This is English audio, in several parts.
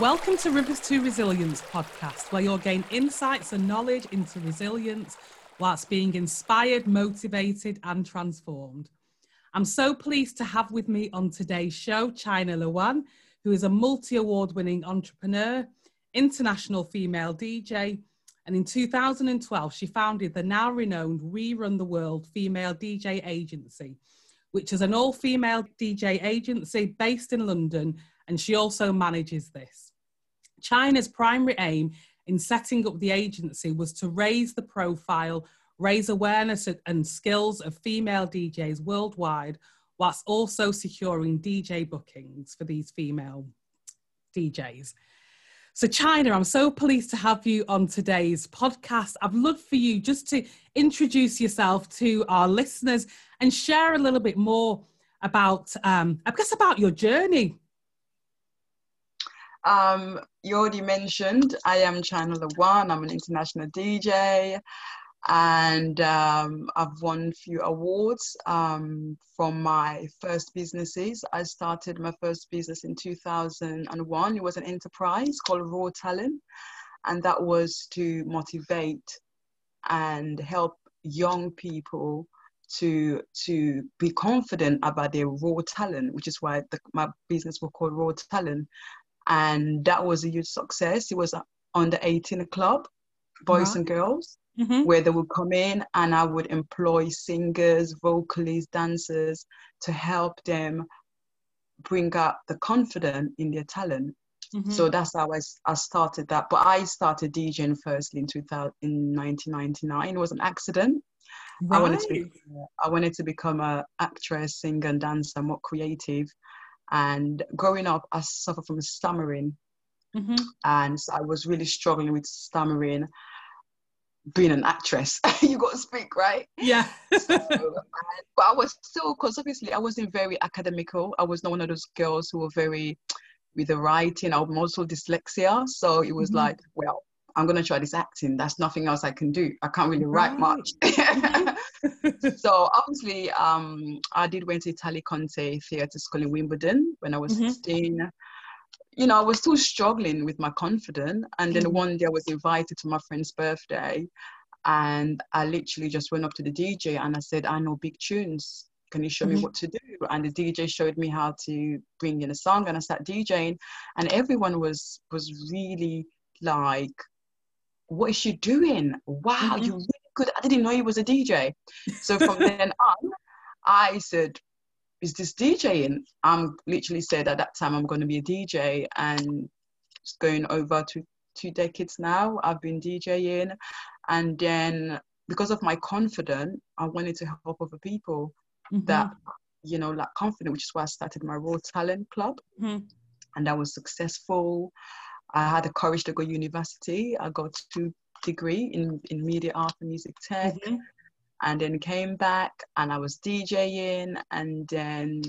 Welcome to Rivers to Resilience podcast, where you'll gain insights and knowledge into resilience whilst being inspired, motivated, and transformed. I'm so pleased to have with me on today's show China Luan, who is a multi award winning entrepreneur, international female DJ, and in 2012, she founded the now renowned We Run the World Female DJ Agency, which is an all female DJ agency based in London, and she also manages this. China's primary aim in setting up the agency was to raise the profile, raise awareness and skills of female DJs worldwide, whilst also securing DJ bookings for these female DJs. So, China, I'm so pleased to have you on today's podcast. I'd love for you just to introduce yourself to our listeners and share a little bit more about, um, I guess, about your journey. Um, you already mentioned I am China One. I'm an international DJ and um, I've won a few awards um, from my first businesses. I started my first business in 2001. It was an enterprise called Raw Talent, and that was to motivate and help young people to to be confident about their raw talent, which is why the, my business was called Raw Talent, and that was a huge success. It was under 18 club, boys and girls mm-hmm. where they would come in and I would employ singers, vocalists, dancers to help them bring up the confidence in their talent. Mm-hmm. So that's how I, I started that. But I started DJing firstly in 2000, in 1999. It was an accident. Right. I wanted to be, I wanted to become a actress, singer, and dancer, more creative. And growing up, I suffered from stammering, mm-hmm. and so I was really struggling with stammering being an actress. You got to speak right? Yeah. So, but i was still because obviously i wasn't very academical. I was not one of those girls who were very with the writing. I'm also dyslexia. So it was mm-hmm. like well i'm going to try this acting. That's nothing else i can do. I can't really write right. much. Mm-hmm. so obviously um, i did went to Italia Conti theatre school in wimbledon when i was mm-hmm. 16 you know, I was still struggling with my confidence. And then mm. one day I was invited to my friend's birthday and I literally just went up to the DJ and I said, I know big tunes. Can you show mm-hmm. me what to do? And the DJ showed me how to bring in a song and I started DJing and everyone was was really like, what is she doing? Wow, mm-hmm. Good. I didn't know he was a DJ. So from then on, I said, is this DJing? I'm literally said at that time I'm going to be a DJ and it's going over to two decades now. I've been DJing and then because of my confidence, I wanted to help other people mm-hmm. that, you know, like confident, which is why I started my Raw Talent Club. Mm-hmm. And I was successful. I had the courage to go university. I got two degree in, in media art and music tech. Mm-hmm and then came back and I was DJing. And then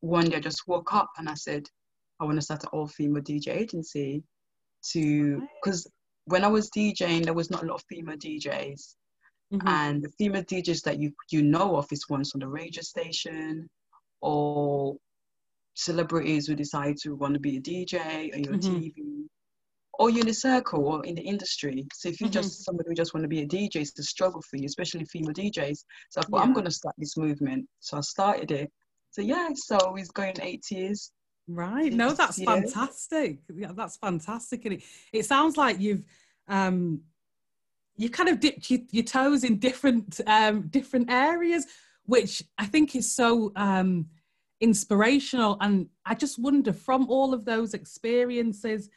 one day I just woke up and I said, I want to start an all female DJ agency to, because when I was DJing, there was not a lot of female DJs. Mm-hmm. And the female DJs that you, you know of is ones on the radio station or celebrities who decide to want to be a DJ on your mm-hmm. TV or you're in a circle or in the industry. So if you're mm-hmm. just somebody who just want to be a DJ, it's a struggle for you, especially female DJs. So I thought yeah. I'm going to start this movement. So I started it. So yeah, so it's going eight years. Right. No, that's fantastic. Yeah, that's fantastic. And it, it sounds like you've um you kind of dipped your, your toes in different um different areas, which I think is so um inspirational. And I just wonder from all of those experiences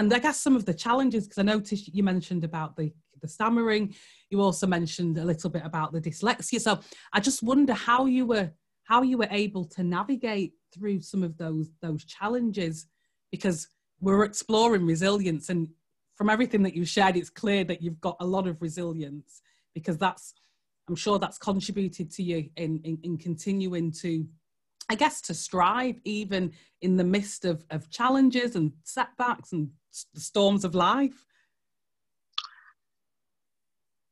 and I guess some of the challenges, because I noticed you mentioned about the, the stammering, you also mentioned a little bit about the dyslexia. So I just wonder how you were how you were able to navigate through some of those those challenges, because we're exploring resilience, and from everything that you've shared, it's clear that you've got a lot of resilience because that's I'm sure that's contributed to you in, in, in continuing to I guess to strive even in the midst of, of challenges and setbacks and the storms of life?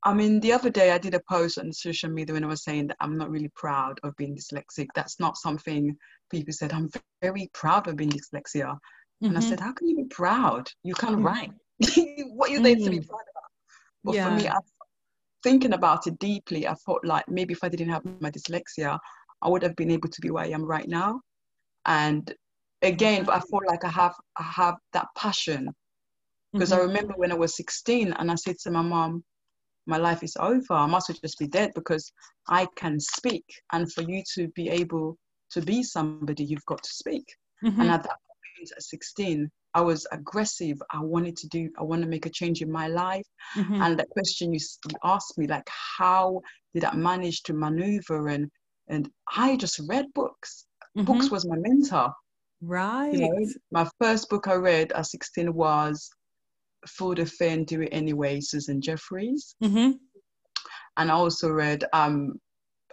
I mean, the other day I did a post on social media when I was saying that I'm not really proud of being dyslexic. That's not something people said. I'm very proud of being dyslexia. Mm-hmm. And I Mhm. said, How can you be proud? You can't Mhm. write. what are you there to be Mm. proud about? But Yeah. for me, I, thinking about it deeply, I thought like maybe if I didn't have my dyslexia, I would have been able to be where I am right now. And again, but I feel like I have I have that passion because I Mhm. remember when I was 16 and I said to my mom, my life is over. I must well just be dead because I can speak. And for you to be able to be somebody, you've got to speak. Mhm. And at that point, at 16, I was aggressive. I wanted to do, I want to make a change in my life. Mhm. And that question you, you asked me, like, how did I manage to maneuver? And, and I just read books. Books Mhm. was my mentor. Right. You know, my first book I read at 16 was For the and Do It Anyway, Susan Jeffers. hmm And I also read, um,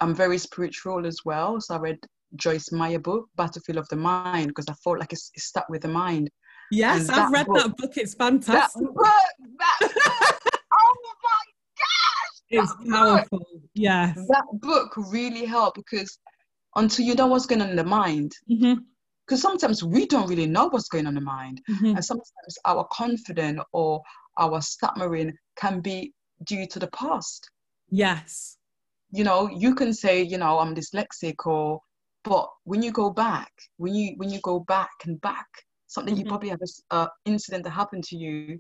I'm very spiritual as well. So I read Joyce Meyer book, Battlefield of the Mind, because I felt like it's, it stuck with the mind. Yes, And I've read book- that book. It's That fantastic. book, that book, oh my gosh! it's that book. powerful. Yes. that book really helped because until you know what's going on in the mind, hmm because sometimes we don't really know what's going on in the mind. hmm And sometimes our confidence or our stammering can be due to the past. Yes. You know, you can say, you know, I'm dyslexic or but when you go back, when you when you go back and back, something you Mhm. probably have a s- uh, incident that happened to you,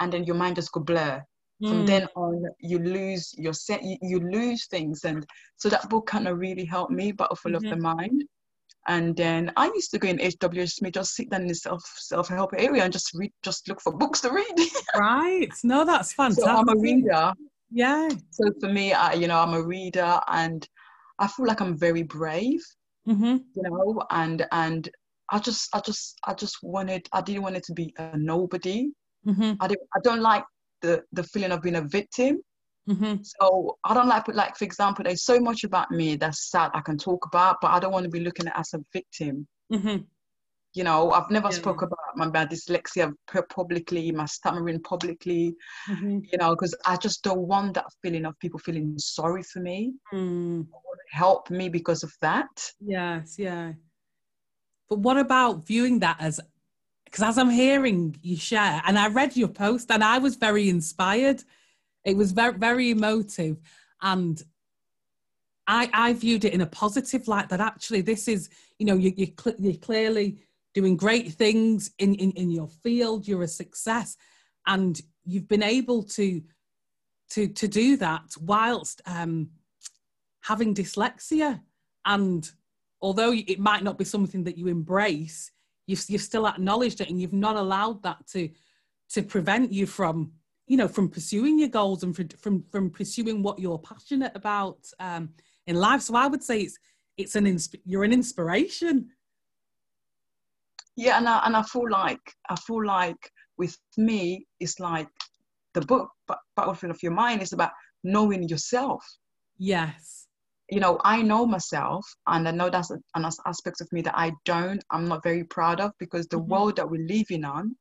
and then your mind just go blur. From Mm. then on, you lose your set, you, you lose things, and so that book kind of really helped me. Battlefield of the Mind. And then I used to go in HWS Smith, just sit down in the self self help area and just read, just look for books to read. Right. No, that's fantastic. so I'm a reader. Yeah. So for me, I, you know, I'm a reader, and I feel like I'm very brave, hmm you know, and and I just, I just, I just wanted, I didn't want it to be a nobody. hmm I don't, I don't like the the feeling of being a victim. Hmm So I don't like, like for example, there's so much about me that's sad I can talk about, but I don't want to be looking at as a victim. hmm You know, I've never Yeah. spoke about my bad dyslexia publicly, my stammering publicly. hmm You know, because I just don't want that feeling of people feeling sorry for me, Mm. help me because of that. Yes, yeah. But what about viewing that as because as I'm hearing you share, and I read your post and I was very inspired. It was very, very emotive. And I, I viewed it in a positive light that actually this is, you know, you, you cl- you're clearly doing great things in, in, in your field. You're a success and you've been able to, to, to do that whilst um, having dyslexia. And although it might not be something that you embrace, you've, you've still acknowledged it and you've not allowed that to, to prevent you from, you know, from pursuing your goals and from, from, from pursuing what you're passionate about um, in life. So I would say it's, it's an, insp- you're an inspiration. Yeah, and I, and I feel like I feel like with me, it's like the book, but Battlefield of Your Mind is about knowing yourself. Yes. You know, I know myself, and I know that's an aspect of me that I don't, I'm not very proud of because the Mhm. world that we're living on,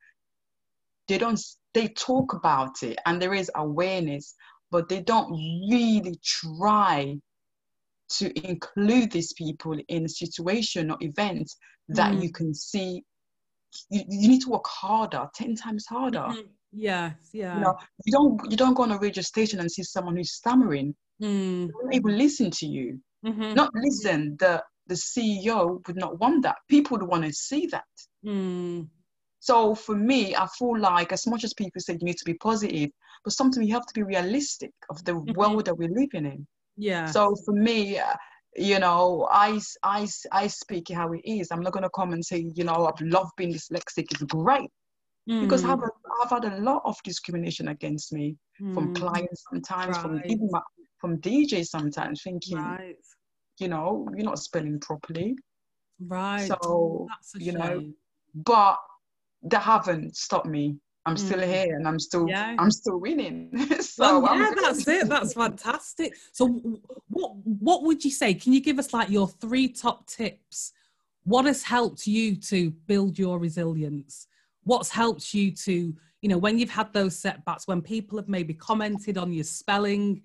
they don't, they talk about it and there is awareness, but they don't really try to include these people in a situation or event that Mm. you can see you, you need to work harder 10 times harder Mhm. Yes. Yeah. you know you don't you don't go on a radio station and see someone who's stammering Mm. they won't listen to you Mhm. not listen the the ceo would not want that people would want to see that Mm. So for me i feel like as much as people say you need to be positive but sometimes you have to be realistic of the Mhm. world that we're living in Yeah. so for me uh, you know I, I, I speak how it is i'm not going to come and say you know i've loved being dyslexic it's great because Mm. I've, I've had a lot of discrimination against me from Mm. clients sometimes, from Right. even my, from DJs sometimes, thinking, Right. you know, you're not spelling properly. Right. So, you know. But they haven't stopped me. I'm still Mm. here and I'm still Yeah. I'm still winning. so well, I'm yeah, that's it. That's fantastic. So, what what would you say? Can you give us like your three top tips? What has helped you to build your resilience? What's helped you to, you know, when you've had those setbacks, when people have maybe commented on your spelling,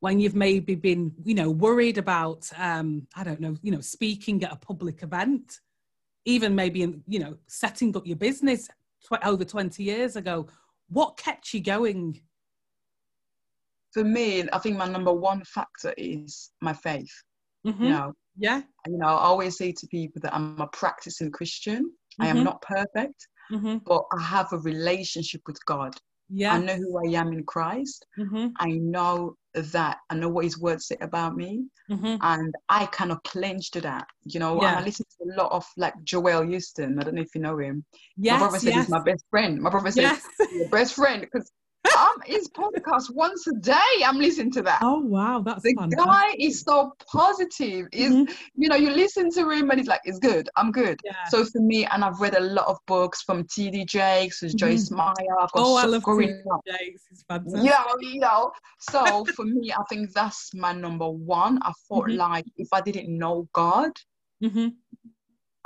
when you've maybe been, you know, worried about, um, I don't know, you know, speaking at a public event. Even maybe in you know setting up your business tw- over 20 years ago what kept you going For me, I think my number one factor is my faith. Mhm. You know, yeah you know, I always say to people that I'm a practicing Christian. I am Mhm. not perfect, hmm but I have a relationship with God. Yeah I know who I am in Christ. hmm I know that I know what His words say about me, hmm and I kind of clinch to that. You know, and Yeah. I listen to a lot of like Joel Osteen. I don't know if you know him. yes my brother said yes he's my best friend. My brother said yes your best friend because um his podcast once a day. I'm listening to that. oh wow that's the fantastic. guy is so positive. Is Mhm. you know you listen to him and he's like, it's good. I'm good. yeah So for me, and I've read a lot of books from T.D. Jakes, there's Joyce Meyer. I've got oh i love T.D. Jakes. It's fantastic. You know, you know. So for me, I think that's my number one. I thought Mhm. like if I didn't know God, hmm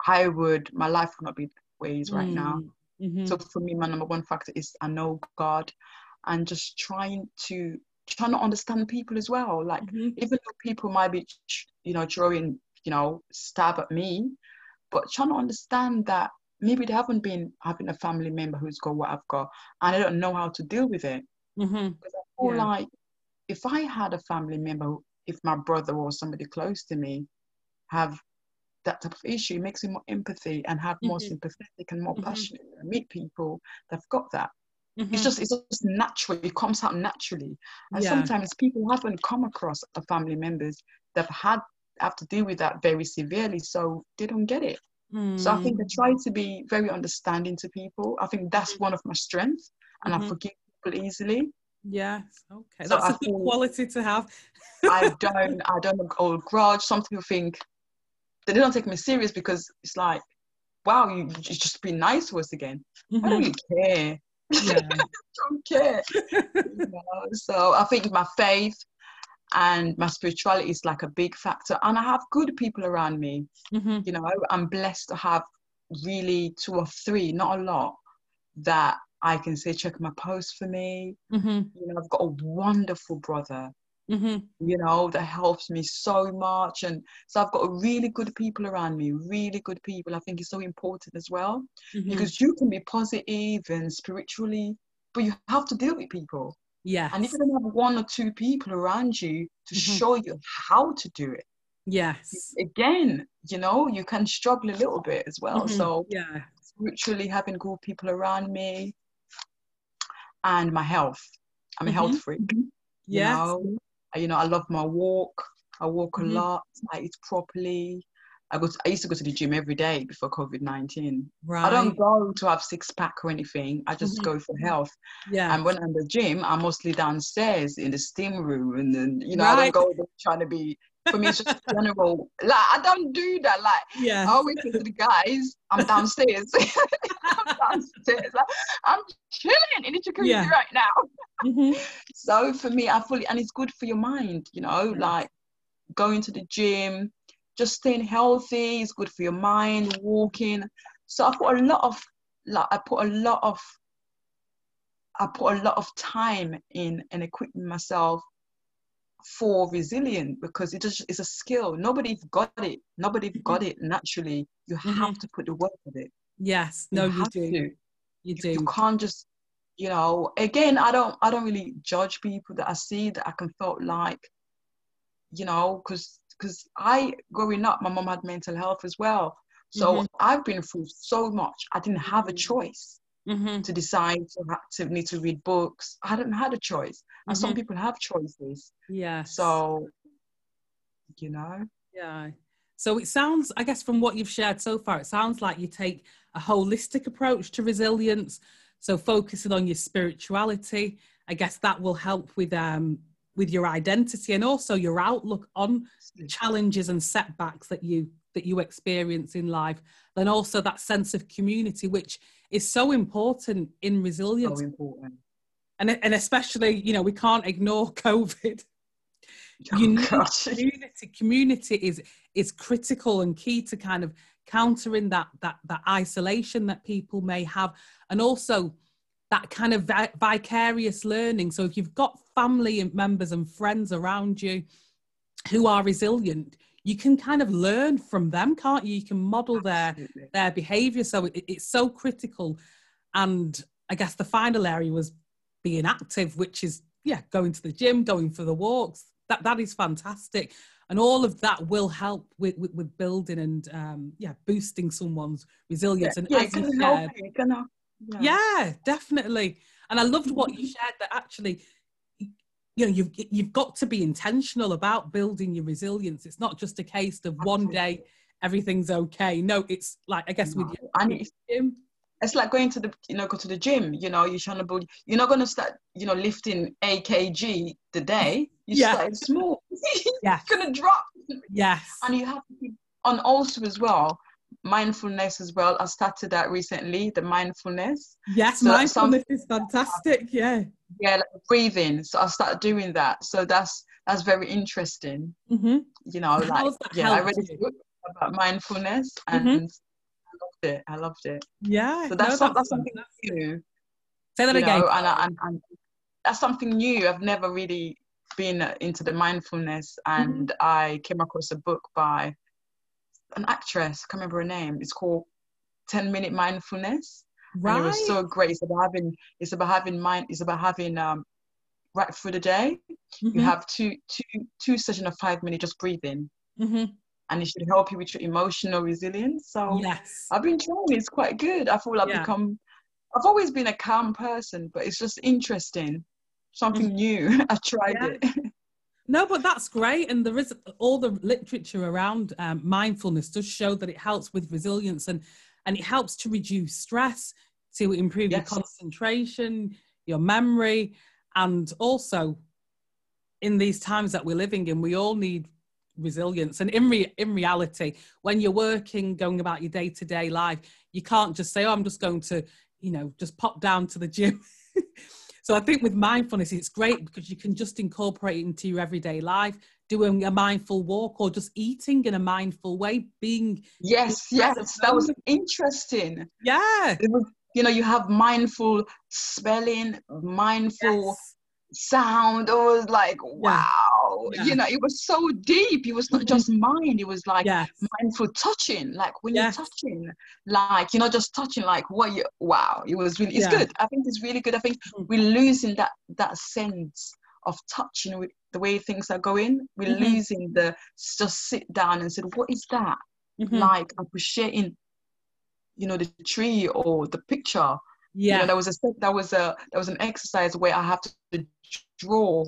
I would my life would not be is right now. hmm So for me, my number one factor is I know God, and just trying to trying to understand people as well. Like hmm even though people might be, you know, throwing, you know, stab at me, but trying to understand that maybe they haven't been having a family member who's got what I've got, and I don't know how to deal with it. hmm Because I feel Yeah. like if I had a family member, if my brother or somebody close to me have that type of issue, it makes me more empathy and have more Mhm. sympathetic and more Mhm. passionate. meet people that've got that. Mhm. It's just it's just natural. It comes out naturally. And Yeah. sometimes people haven't come across a family members that have had have to deal with that very severely, so they don't get it. So I think I Mm. try to be very understanding to people. I think that's one of my strengths, and Mhm. I forgive people easily. Yes. Okay. So That's a I good quality to have. I don't I don't hold grudge. Some people think they don't take me serious because it's like, wow, you, you just be nice to us again. I don't really care. Yeah. don't care. you know? So I think my faith and my spirituality is like a big factor. And I have good people around me. hmm You know, I'm blessed to have really two or three, not a lot, that I can say check my post for me. hmm You know, I've got a wonderful brother, hmm you know, that helps me so much. And so I've got really good people around me, really good people. I think it's so important as well hmm because you can be positive and spiritually, but you have to deal with people. Yeah. And if you don't have one or two people around you to Mhm. show you how to do it, Yes. again, you know, you can struggle a little bit as well. Mhm. So, Yeah. spiritually, having good people around me and my health. I'm a Mhm. health freak. You know, Uh, you know, I love my walk. I walk a Mhm. lot. I eat properly. I go. To, I used to go to the gym every day before COVID nineteen. Right. I don't go to have six pack or anything. I just Mhm. go for health. Yeah. And when I'm in the gym, I'm mostly downstairs in the steam room, and then you know I don't go trying to be. For me, it's just general. Like I don't do that. Like yeah. I always say to the guys, I'm downstairs. I'm downstairs. Like, I'm chilling in the jacuzzi Yeah. right now. Mhm. So for me, I fully and it's good for your mind. You know, like going to the gym, just staying healthy is good for your mind. Walking. So I put a lot of like I put a lot of I put a lot of time in and equipping myself for resilient because it just it's a skill. Nobody's got it. Nobody got it naturally. You have to put the work of it. Yes. No, you have do. to. You do. You can't just, you know. Again, I don't. I don't really judge people that I see that I can felt like, you know, because because I growing up, my mom had mental health as well. So Mhm. I've been through so much. I didn't have a Mhm. choice hmm to decide to, ha- to need to read books. I hadn't had a choice, and some Mhm. people have choices. Yeah. So, you know, Yeah. So it sounds, I guess, from what you've shared so far, it sounds like you take a holistic approach to resilience. So focusing on your spirituality, I guess that will help with um with your identity and also your outlook on challenges and setbacks that you that you experience in life. Then also that sense of community, which is so important in resilience, so important. and and especially you know we can't ignore COVID. Oh, You need community community is is critical and key to kind of countering that that that isolation that people may have and also that kind of vi- vicarious learning so if you've got family and members and friends around you who are resilient you can kind of learn from them, can't you? You can model Absolutely. their their behavior. So it, it's so critical. And I guess the final area was being active, which is yeah, going to the gym, going for the walks. That that is fantastic. And all of that will help with, with, with building and um, yeah, boosting someone's resilience. Yeah, and yeah, as it you help shared, it can help- yeah. yeah definitely and i loved what you shared that actually you know you've you've got to be intentional about building your resilience. It's not just a case of one day everything's okay. No it's like i guess with No. your And it's, gym it's like going to the you know go to the gym you know you're trying to build you're not going to start you know lifting akg kg the day. You Yeah. start small. Yes you're going to drop. Yes. And you have to keep on also as well mindfulness as well. I started that recently the mindfulness. Yes So mindfulness is fantastic yeah yeah like breathing so i started doing that so that's that's very interesting hmm you know like yeah i read a book about mindfulness and Mhm. i loved it i loved it yeah so that's, no, some, that's something new say that again know, and, I- and, and that's something new. I've never really been into the mindfulness, Mm-hmm. and I came across a book by an actress. I can't remember her name. It's called Ten Minute Mindfulness, right and it was so great. It's about having. It's about having mind. It's about having um, right through the day. You Mhm, have two two two sessions of five minutes just breathing, mhm. and it should help you with your emotional resilience. So yes I've been trying. It's quite good. I feel I've Yeah. become. I've always been a calm person, but it's just interesting. Something Mm-hmm. new. I tried Yeah. it. No, but that's great. And there is all the literature around um, mindfulness does show that it helps with resilience and, and it helps to reduce stress, to improve your concentration, your memory. And also, in these times that we're living in, we all need resilience. And in, re- in reality, when you're working, going about your day to day life, you can't just say, oh, I'm just going to, you know, just pop down to the gym. So I think with mindfulness, it's great because you can just incorporate it into your everyday life, doing a mindful walk or just eating in a mindful way, being Yes, Yes, that was interesting. yeah, It was, you know, you have mindful spelling, mindful yes, sound. It was like, wow, Yeah. you know, it was so deep. It was not Mhm. just mind. It was like yes, mindful touching, like when Yes. you're touching, like you're not just touching, like what you. Wow, it was really. It's Yeah. good. I think it's really good. I think Mhm. we're losing that that sense of touching with the way things are going. We're Mhm. losing the just sit down and said, what is that? Mhm. Like appreciating, you know, the tree or the picture. You yeah, know, there was a that was a there was an exercise where I have to draw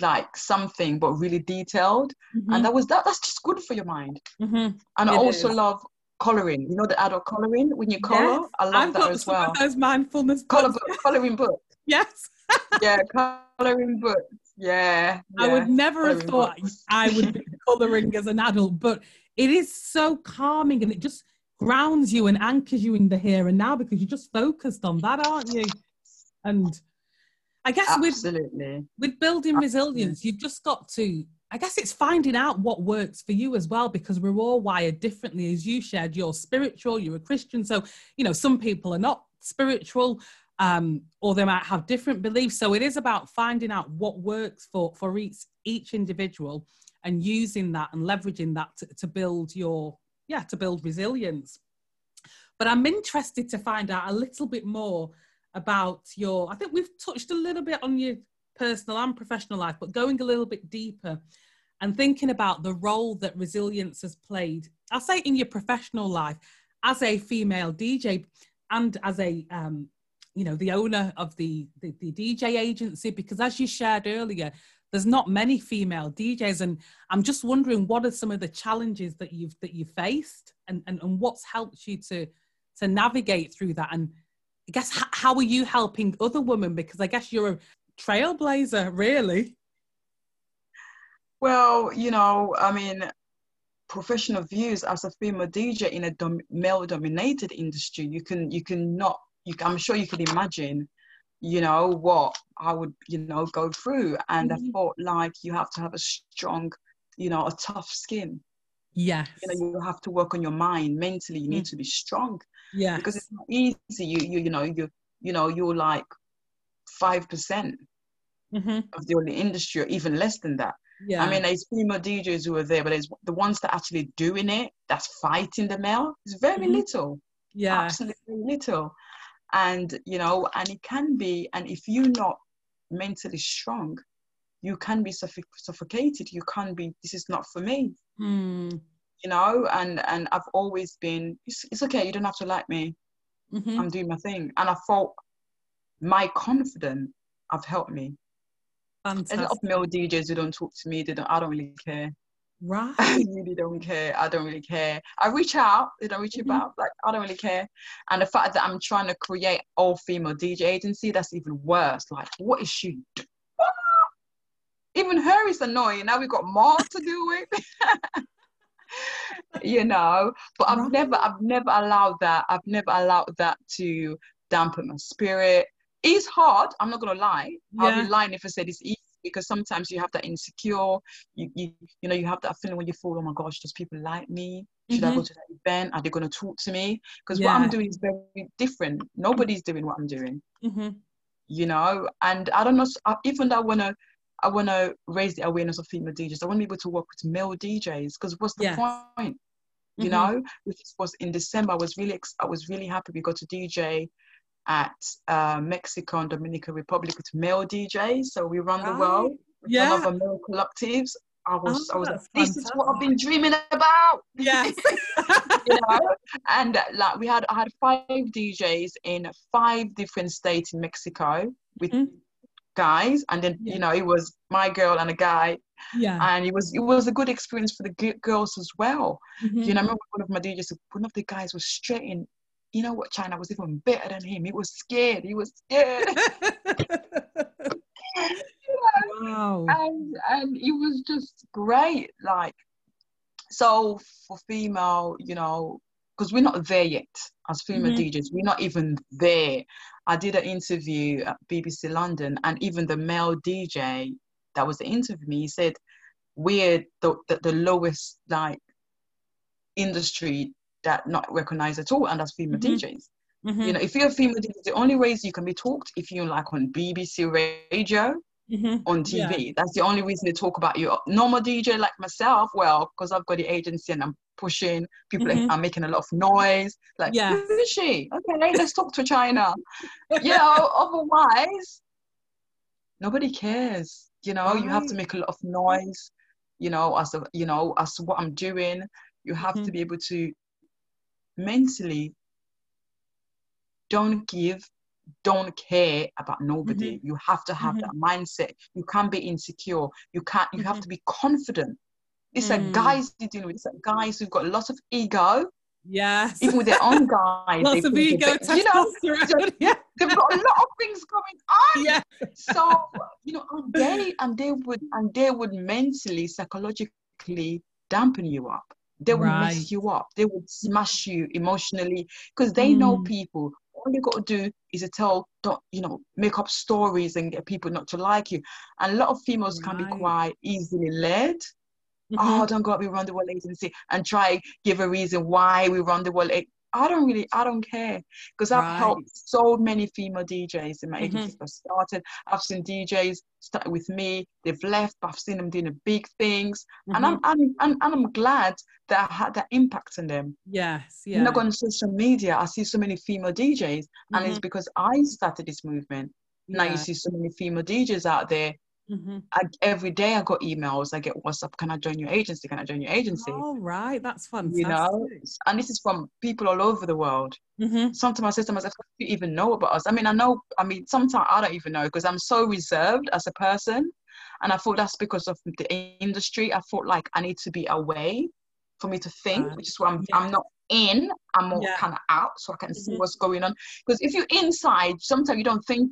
like something but really detailed Mhm. and that was that that's just good for your mind Mhm. and I It also is. love coloring. You know the adult coloring when you color. Yes, I love I've that got as well. those mindfulness Color book, coloring book. Yes, Yeah, coloring books. Yeah. I would never have thought books. I would be colouring as an adult, but it is so calming and it just grounds you and anchors you in the here and now because you're just focused on that, aren't you? And I guess with Absolutely. with building resilience, you've just got to, I guess it's finding out what works for you as well, because we're all wired differently. As you shared, you're spiritual, you're a Christian. So, you know, some people are not spiritual, um, or they might have different beliefs. So it is about finding out what works for, for each, each individual and using that and leveraging that to, to build your, yeah, to build resilience. But I'm interested to find out a little bit more about your, I think we've touched a little bit on your personal and professional life, but going a little bit deeper and thinking about the role that resilience has played, I'll say in your professional life as a female DJ and as a, um, you know, the owner of the, the, the DJ agency, because as you shared earlier, there's not many female DJs. And I'm just wondering what are some of the challenges that you've, that you faced and, and, and what's helped you to, to navigate through that? And I guess, how are you helping other women? Because I guess you're a trailblazer, really. Well, you know, I mean, professional views as a female DJ in a dom- male-dominated industry, you can you can not you I'm sure you could imagine, you know, what I would you know go through, and Mhm. I thought like you have to have a strong, you know, a tough skin. Yes. You know, you have to work on your mind mentally. You need to be strong Yeah. because it's not easy. You you you know you you know you're like five percent hmm of the only industry, or even less than that. Yeah. I mean, there's female DJs who are there, but there's the ones that actually doing it, that's fighting the male, it's very Mhm. little, yeah. absolutely little. And, you know, and it can be, and if you're not mentally strong, you can be suffo- suffocated. You can't be, this is not for me, Hmm. you know? And, and I've always been, it's, it's okay, you don't have to like me. Mhm. I'm doing my thing. And I thought my confidence have helped me. There's a lot of male DJs who don't talk to me. They don't. I don't really care. Right. I really don't care. I don't really care. I reach out. They don't reach Mhm. out. Like I don't really care. And the fact that I'm trying to create all female DJ agency, that's even worse. Like what is she? Do- even her is annoying. Now we've got more to do with. you know, but I've Right. never, I've never allowed that. I've never allowed that to dampen my spirit. It's hard. I'm not gonna lie. I'll be lying if I said it's easy because sometimes you have that insecure. You, you, you know, you have that feeling when you feel, oh my gosh, does people like me? Should I go to that event? Are they gonna talk to me? Because what I'm doing is very different. Nobody's doing what I'm doing hmm you know and i don't know even though i want to i want to raise the awareness of female djs i want to be able to work with male djs because what's the Yes. point you Mhm. know which was in december i was really ex- i was really happy we got to dj at uh, mexico and dominican republic with male djs so we run the world with Yeah. some other male collectives i was Oh, i was like this is what i've been dreaming about Yes. you know and like we had i had five djs in five different states in mexico with Mhm. guys and then Yeah. you know it was my girl and a guy yeah. and it was it was a good experience for the g- girls as well Mhm. you know i remember one of my djs one of the guys was straight in you know what china was even better than him. He was scared. He was scared. Wow. and and it was just great like so for female you know because we're not there yet as female Mhm. DJs we're not even there. I did an interview at BBC London and even the male DJ that was the interview me he said we're the, the, the lowest like industry that not recognized at all and that's female Mhm. DJs Mhm. you know if you're a female DJ the only ways you can be talked if you're like on BBC radio Mhm. on Yeah. TV. That's the only reason they talk about you. Normal DJ like myself, well, because I've got the agency and I'm pushing, people Mhm. are making a lot of noise. Like, Yes. who is she? Okay, let's talk to China. you know, otherwise, nobody cares. You know, you have to make a lot of noise. You know, as a, you know, as what I'm doing, you have Mhm. to be able to mentally don't give don't care about nobody you have to have Mhm. that mindset you can't be insecure you can't you have Mhm. to be confident it's Mm. are guys you're dealing with these are guys who've got lots of ego Yes. even with their own guys Lots of ego, they're- you know yeah. they've got a lot of things going on Yeah. so you know and they and they would and they would mentally psychologically dampen you up they will Right. mess you up they will smash you emotionally because they know Mm. people all you got to do is to tell don't you know make up stories and get people not to like you and a lot of females can be quite easily led Mhm. oh don't go out we run the world agency and try give a reason why we run the world I don't really, I don't care because I've Right. helped so many female DJs in my Mhm. agency that started. I've seen DJs start with me, they've left, but I've seen them doing the big things, and Mhm. I'm, I'm, and, I'm glad that I had that impact on them. Yes. Yeah. Know, on social media, I see so many female DJs, and it's Mhm. because I started this movement. Now you see so many female DJs out there. Mhm. I, every day I got emails, I get WhatsApp, can I join your agency? Can I join your agency? All right. That's fun. you know, and this is from people all over the world. Mhm. Sometimes I say to myself, do you even know about us? I mean, I know, I mean, sometimes I don't even know because I'm so reserved as a person. And I thought that's because of the industry. I thought like I need to be away for me to think, Right. which is why I'm, Yeah. I'm not in, I'm more Yeah. kind of out so I can see Mhm. what's going on. Because if you're inside, sometimes you don't think,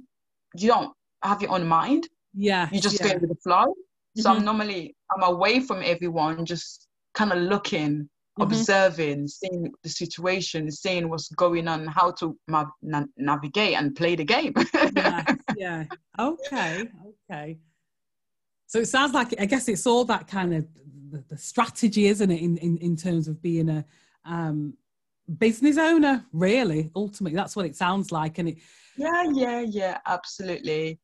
you don't have your own mind. Yes. You just yeah. go with the flow. So Mhm. I'm normally, I'm away from everyone, just kind of looking Mhm. observing, seeing the situation, seeing what's going on, how to ma- na- navigate and play the game. yes, yeah. Okay, okay. So it sounds like I guess it's all that kind of the, the strategy, isn't it, in, in in terms of being a um, business owner? Really, ultimately, that's what it sounds like, and it. yeah, yeah, yeah, absolutely.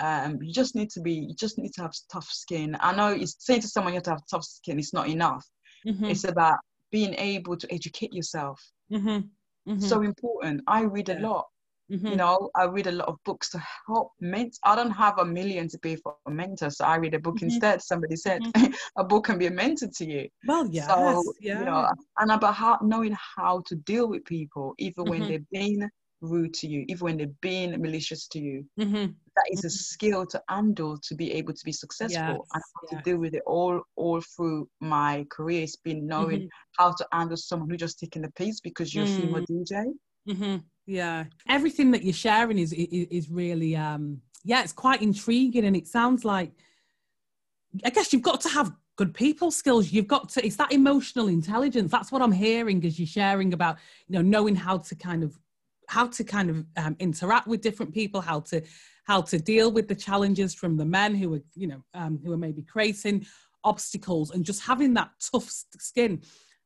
Um, you just need to be you just need to have tough skin. I know it's saying to someone you have to have tough skin it's not enough. Mhm, it's about being able to educate yourself. Mhm, mhm, so important. I read a Yeah. lot. Mhm. you know i read a lot of books to help ment i don't have a million to pay for a mentor so i read a book Mhm. instead. Somebody said a book can be a mentor to you. Well, yes, so yeah. you know and about how knowing how to deal with people even when they're being rude to you even when they're being malicious to you Mhm, that is a Mhm. skill to handle to be able to be successful and Yes, how yes. to deal with it all all through my career it's been knowing Mhm. how to handle someone who just taking the piece because you're a female dj hmm Yeah, everything that you're sharing is, is is really um yeah, it's quite intriguing, and it sounds like I guess you've got to have good people skills. You've got to it's that emotional intelligence. That's what I'm hearing as you're sharing about you know knowing how to kind of how to kind of um, interact with different people, how to how to deal with the challenges from the men who are you know um, who are maybe creating obstacles, and just having that tough skin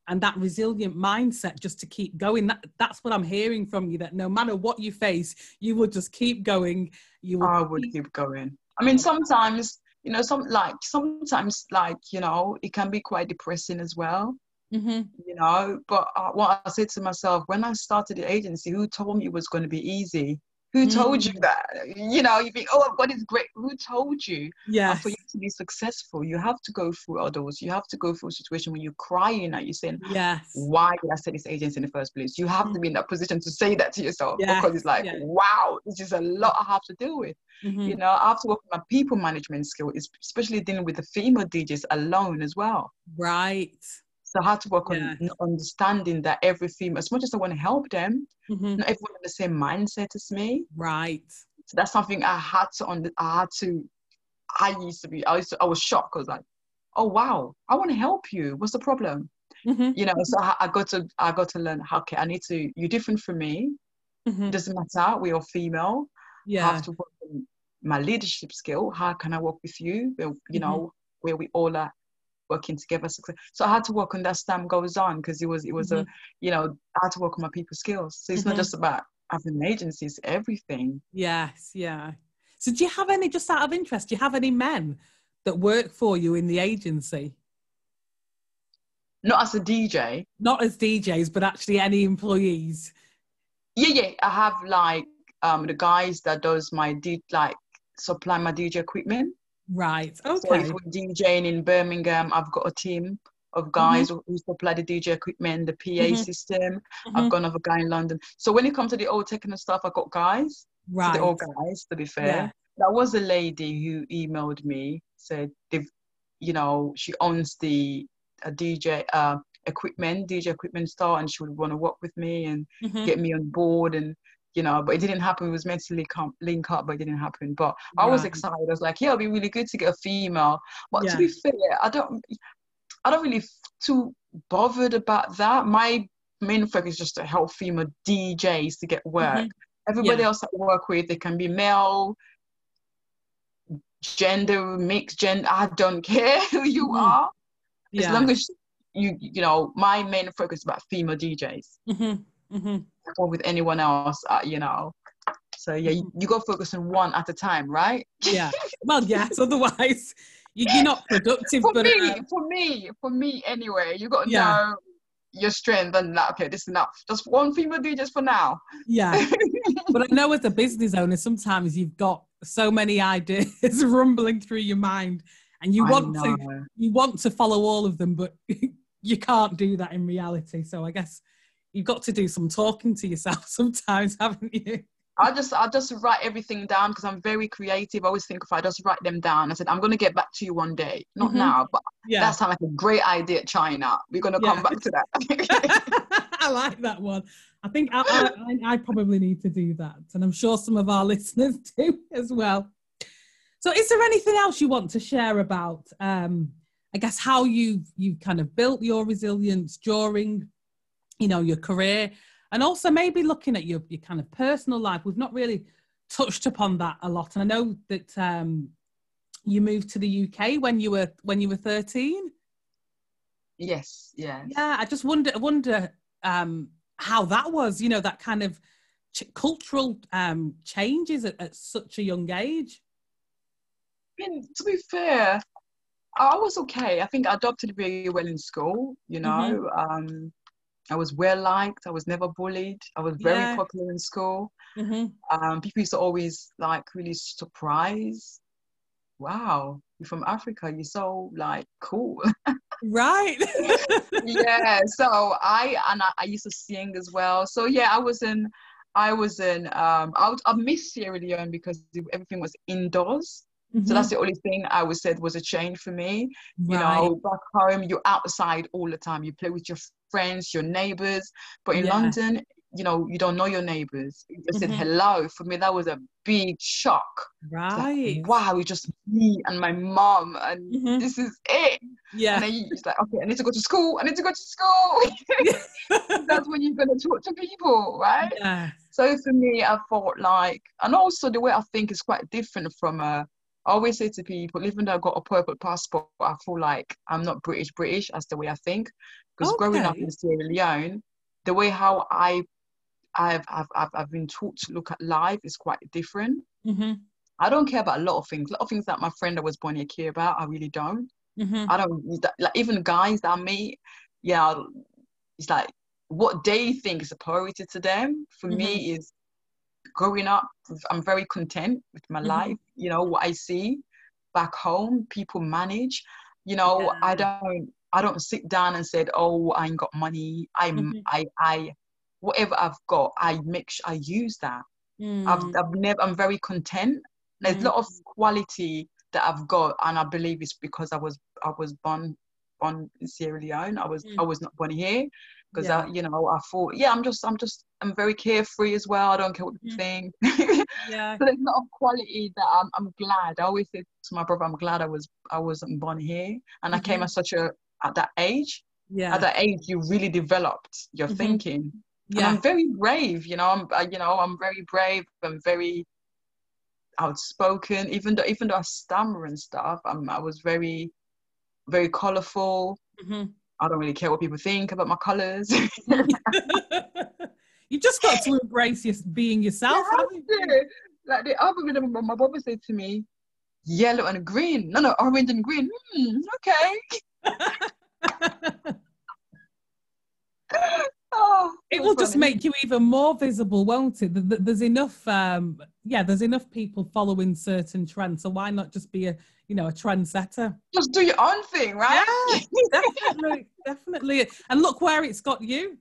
and that resilient mindset just to keep going. That that's what i'm hearing from you that no matter what you face you will just keep going. You will i would keep going. I mean sometimes you know some like sometimes like you know it can be quite depressing as well Mhm. you know but uh, what i said to myself when i started the agency who told me it was going to be easy who told you Mm. that you know you think oh i've got this great who told you Yeah. for you to be successful, you have to go through all those. You have to go through a situation when you're crying and you're saying, yes Why did I set this agency in the first place? You have to be in that position to say that to yourself Yes, because it's like, yes. wow, this is a lot I have to deal with. Mhm. You know, I have to work on my people management skill, es- especially dealing with the female DJs alone as well. right So I had to work Yeah. on understanding that every female, as much as I want to help them, Mhm. not everyone has the same mindset as me. right So that's something I had to under, I had to I used to be I used to, I was shocked. I was like, oh wow, I want to help you. What's the problem? Mhm. You know, so I, I got to I got to learn how okay, I need to you're different from me. Mhm. It doesn't matter, we're all female. I yeah have to work on my leadership skill. How can I work with you? You Mhm. know, where we all are working together. success- So I had to work on that time goes on because it was it was a you know, I had to work on my people skills. So it's Mhm. not just about having an agency, it's everything. yes yeah so do you have any just out of interest do you have any men that work for you in the agency Not as a DJ, not as djs but actually any employees yeah, yeah. I have like um the guys that does my D like supply my DJ equipment. Right So okay we're DJing in Birmingham, I've got a team of guys who who supply the DJ equipment, the PA Mhm. system. Mhm. I've got another guy in London. So when it comes to the old techno stuff, I've got guys. So right they're all guys, to be fair. Yeah. That was a lady who emailed me, said they've, you know, she owns the a DJ uh, equipment, DJ equipment store, and she would want to work with me and Mhm. get me on board and you know but it didn't happen it was meant to link up, link up but it didn't happen but i was Right. excited i was like yeah it'll be really good to get a female but Yeah. to be fair i don't i don't really too bothered about that my main focus is just to help female djs to get work Mhm. everybody Yeah. else I work with they can be male gender mixed gender i don't care who you Mhm. are as long as you you know my main focus is about female djs Mhm. Mhm. or with anyone else, uh, you know. So yeah, you, you got to focus on one at a time, right? yeah well yes otherwise you, you're not productive For but me, uh, for me, for me anyway, you got to Yeah. know your strength and that. Okay, this is enough. Just one female do just for now. yeah but i know as a business owner sometimes you've got so many ideas rumbling through your mind and you I want to you want to follow all of them but you can't do that in reality so i guess you've got to do some talking to yourself sometimes haven't you I just I just write everything down because I'm very creative. I always think if I just write them down, I said I'm gonna get back to you one day. Not Mhm. now, but yeah that sounds like a great idea, China. We're gonna come back to that. I like that one. I think I, I, I probably need to do that, and I'm sure some of our listeners do as well. So, is there anything else you want to share about? Um, I guess how you you kind of built your resilience during, you know, your career, and also maybe looking at your your kind of personal life. We've not really touched upon that a lot, and I know that um, you moved to the UK when you were when you were 13. yes, Yeah. Yeah, I just wonder I wonder um, how that was. You know, that kind of ch- cultural um, changes at, at such a young age. Mean, to be fair, I was okay. I think I adopted very well in school. You know, mm-hmm. um, I was well liked. I was never bullied. I was very yeah. popular in school. Mm-hmm. Um, people used to always like really surprise. Wow, you're from Africa. You're so like cool. right. yeah. So I and I, I, used to sing as well. So yeah, I was in. I was in. Um, I, I missed Sierra Leone because everything was indoors. Mm-hmm. So that's the only thing I would say was a change for me. Right. You know, back home, you're outside all the time. You play with your friends, your neighbors. But in yeah. London, you know, you don't know your neighbors. You just mm-hmm. said hello. For me, that was a big shock. Right. Like, wow, it's just me and my mom, and mm-hmm. this is it. Yeah. And then it's like, okay, I need to go to school. I need to go to school. That's when you're gonna talk to people, right? Yeah. So for me, I thought like, and also the way I think is quite different from a I always say to people, even though I've got a purple passport, I feel like I'm not British British. That's the way I think. Because okay. growing up in Sierra Leone, the way how I I've, I've, I've, I've been taught to look at life is quite different. Mm-hmm. I don't care about a lot of things. A lot of things that my friend that was born here care about, I really don't. Mm-hmm. I don't like even guys that I meet. Yeah, it's like what they think is a priority to them. For mm-hmm. me, is growing up, I'm very content with my mm-hmm. life. You know what I see back home, people manage. You know, yeah. I don't, I don't sit down and said, "Oh, I ain't got money." I'm, mm-hmm. I, I, whatever I've got, I make sure I use that. Mm. I've, I've never, I'm very content. There's mm. a lot of quality that I've got, and I believe it's because I was, I was born, born in Sierra Leone. I was, mm. I was not born here because yeah. I, you know, I thought, yeah, I'm just, I'm just, I'm very carefree as well. I don't care what people mm. think. yeah. So there's not a quality that I'm, I'm glad. I always say to my brother, I'm glad I was, I wasn't born here, and mm-hmm. I came mm-hmm. at such a, at that age. Yeah. At that age, you really developed your mm-hmm. thinking. Yeah. And I'm very brave. You know, I'm, I, you know, I'm very brave. I'm very outspoken. Even though, even though I stammer and stuff, I'm, I was very, very colorful. Mm-hmm I don't really care what people think about my colours. you just got to embrace your, being yourself. You like the algorithm, my brother said to me, yellow and green. No, no, orange and green. Hmm, okay. oh, it will funny. just make you even more visible, won't it? There's enough, um, yeah, there's enough people following certain trends. So why not just be a, you know, a trendsetter? Just do your own thing, right? Yeah, definitely, definitely. And look where it's got you.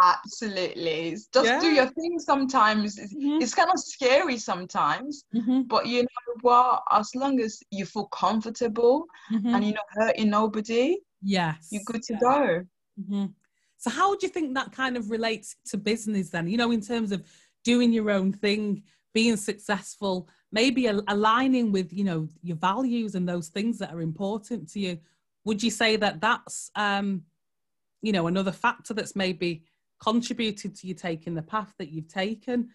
Absolutely. Just yeah. do your thing sometimes. Mm-hmm. It's kind of scary sometimes, mm-hmm. but you know what? As long as you feel comfortable mm-hmm. and you're not hurting nobody, yes, you're good to yeah. go. Mm-hmm. So, how do you think that kind of relates to business then? You know, in terms of doing your own thing, being successful, maybe aligning with, you know, your values and those things that are important to you. Would you say that that's, um, you know, another factor that's maybe contributed to you taking the path that you've taken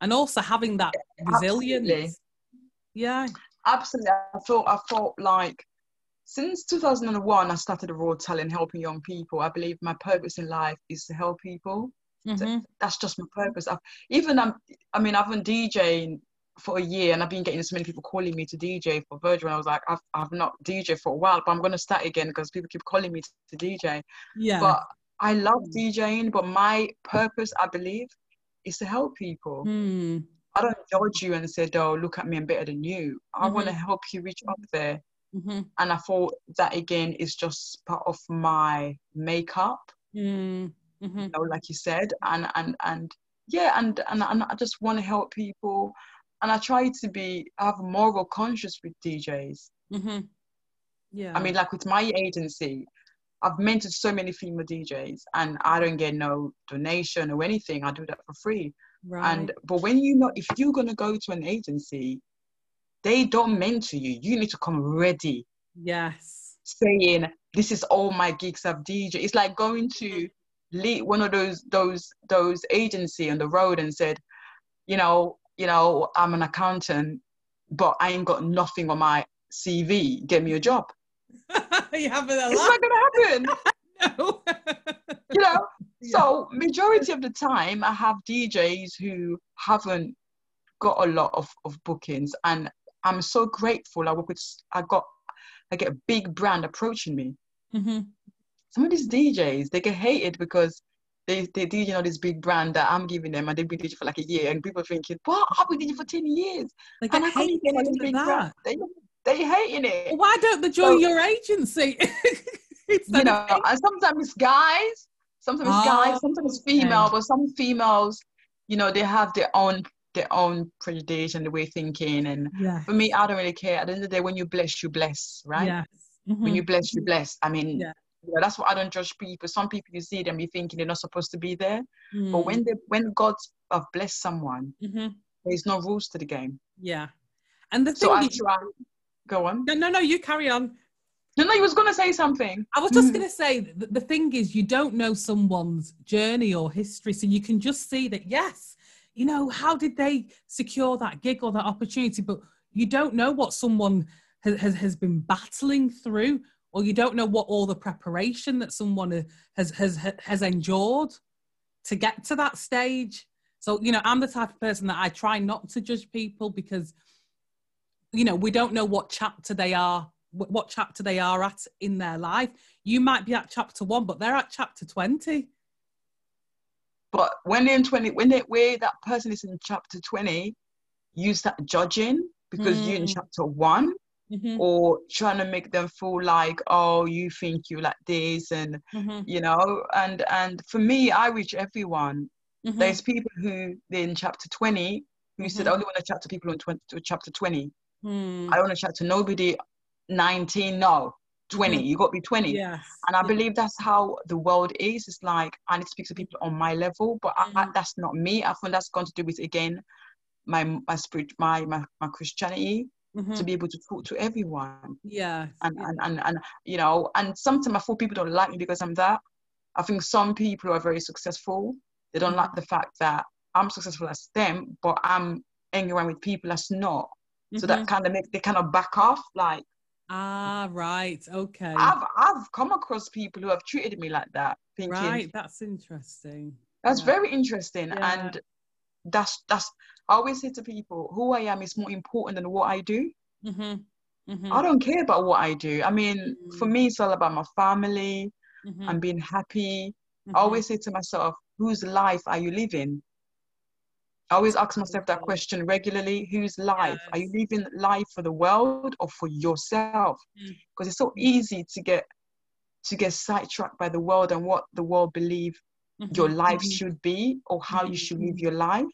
and also having that resilience? Absolutely. Yeah. Absolutely. I thought, I thought like, since 2001, I started a raw talent helping young people. I believe my purpose in life is to help people. Mm-hmm. That's just my purpose. I've, even I'm, I mean, I've been DJing for a year and I've been getting so many people calling me to DJ for Virgin. I was like, I've, I've not DJ for a while, but I'm going to start again because people keep calling me to, to DJ. Yeah. But I love DJing, but my purpose, I believe, is to help people. Mm. I don't judge you and say, oh, look at me, I'm better than you. I mm-hmm. want to help you reach up there. Mm-hmm. And I thought that again is just part of my makeup. Mm-hmm. You know, like you said, and and and yeah, and and, and I just want to help people, and I try to be have moral conscious with DJs. Mm-hmm. Yeah. I mean, like with my agency, I've mentored so many female DJs, and I don't get no donation or anything. I do that for free. Right. And but when you know, if you're gonna go to an agency, they don't mentor you. You need to come ready. Yes. Saying this is all my gigs I've DJ. It's like going to lead one of those those those agency on the road and said, you know, you know, I'm an accountant, but I ain't got nothing on my CV. Get me a job. you haven't It's not gonna happen. no. you know. Yeah. So majority of the time, I have DJs who haven't got a lot of, of bookings, and I'm so grateful. I work with. I got. I get a big brand approaching me. Mm-hmm. Some of these DJs they get hated because they they DJ on this big brand that I'm giving them, and they've been DJ for like a year, and people thinking, "What? I've been DJ for ten years." Get and I can't hated get on big that. brand. They they hating it. Why don't they join So- your agency? Instead you know, and sometimes it's guys, sometimes it's guys, Oh, sometimes it's okay. female, but some females, you know, they have their own their own prejudice and the way of thinking. And yeah, for me, I don't really care. At the end of the day, when you bless, you bless, right? yes. When Mhm. you bless, you bless. I mean, Yeah. You know, that's why I don't judge people. Some people you see them, you thinking they're not supposed to be there, but Mm. when they when God have blessed someone, Mhm. there's no rules to the game. yeah, and the thing So is, try. Go on. no, no, no, you carry on. No, no, you was gonna say something. I was just going to say the thing is, you don't know someone's journey or history, so you can just see that yes, you know, how did they secure that gig or that opportunity, but you don't know what someone has has, has been battling through, or you don't know what all the preparation that someone has has has endured to get to that stage. So you know i'm the type of person that i try not to judge people because you know we don't know what chapter they are what chapter they are at in their life. You might be at chapter 1 but they're at chapter 20 but when in 20 when they where that person is in chapter 20 you start judging because mm. you're in mm. chapter 1 Mm-hmm. or trying to make them feel like oh you think you like this and mm-hmm. you know and and for me i reach everyone. Mm-hmm. there's people who in chapter 20 who said mm-hmm. i only want to chat to people on 20, chapter 20 mm. i don't want to chat to nobody 19 no 20 you got to be 20 yes. and i believe that's how the world is. It's like i need to speak to people on my level but I, mm-hmm. that's not me. I think that's going to do with again my my spirit my my, my christianity. Mhm, to be able to talk to everyone. yes And, yeah. and and and you know, and sometimes I feel people don't like me because I'm that. I think some people are very successful. They don't like the fact that I'm successful as them, but I'm hanging around with people that's not. So Mhm. that kind of make they kind of back off. Like ah right okay I've I've come across people who have treated me like that, thinking right that's interesting That's Yeah. very interesting. Yeah. And that's that's I always say to people, who I am is more important than what I do. Mhm, mhm, I don't care about what I do. I mean, for Mm. me it's all about my family mhm, and being happy. I always say to myself, whose life are you living? I always ask myself that question regularly. Whose life? Are you living life for the world or for yourself? Mm. Because it's so easy to get to get sidetracked by the world and what the world believe your Mhm, life should be or how you should live your life.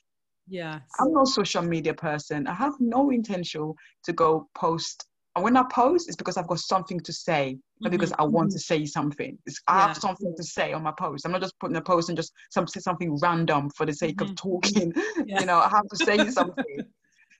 Yes I'm not a social media person. I have no intention to go post. And when I post, it's because I've got something to say, not because I want to say something. It's, I Yeah. have something to say on my post. I'm not just putting a post and just some, say something random for the sake Mhm. of talking. Yeah. you know, I have to say something.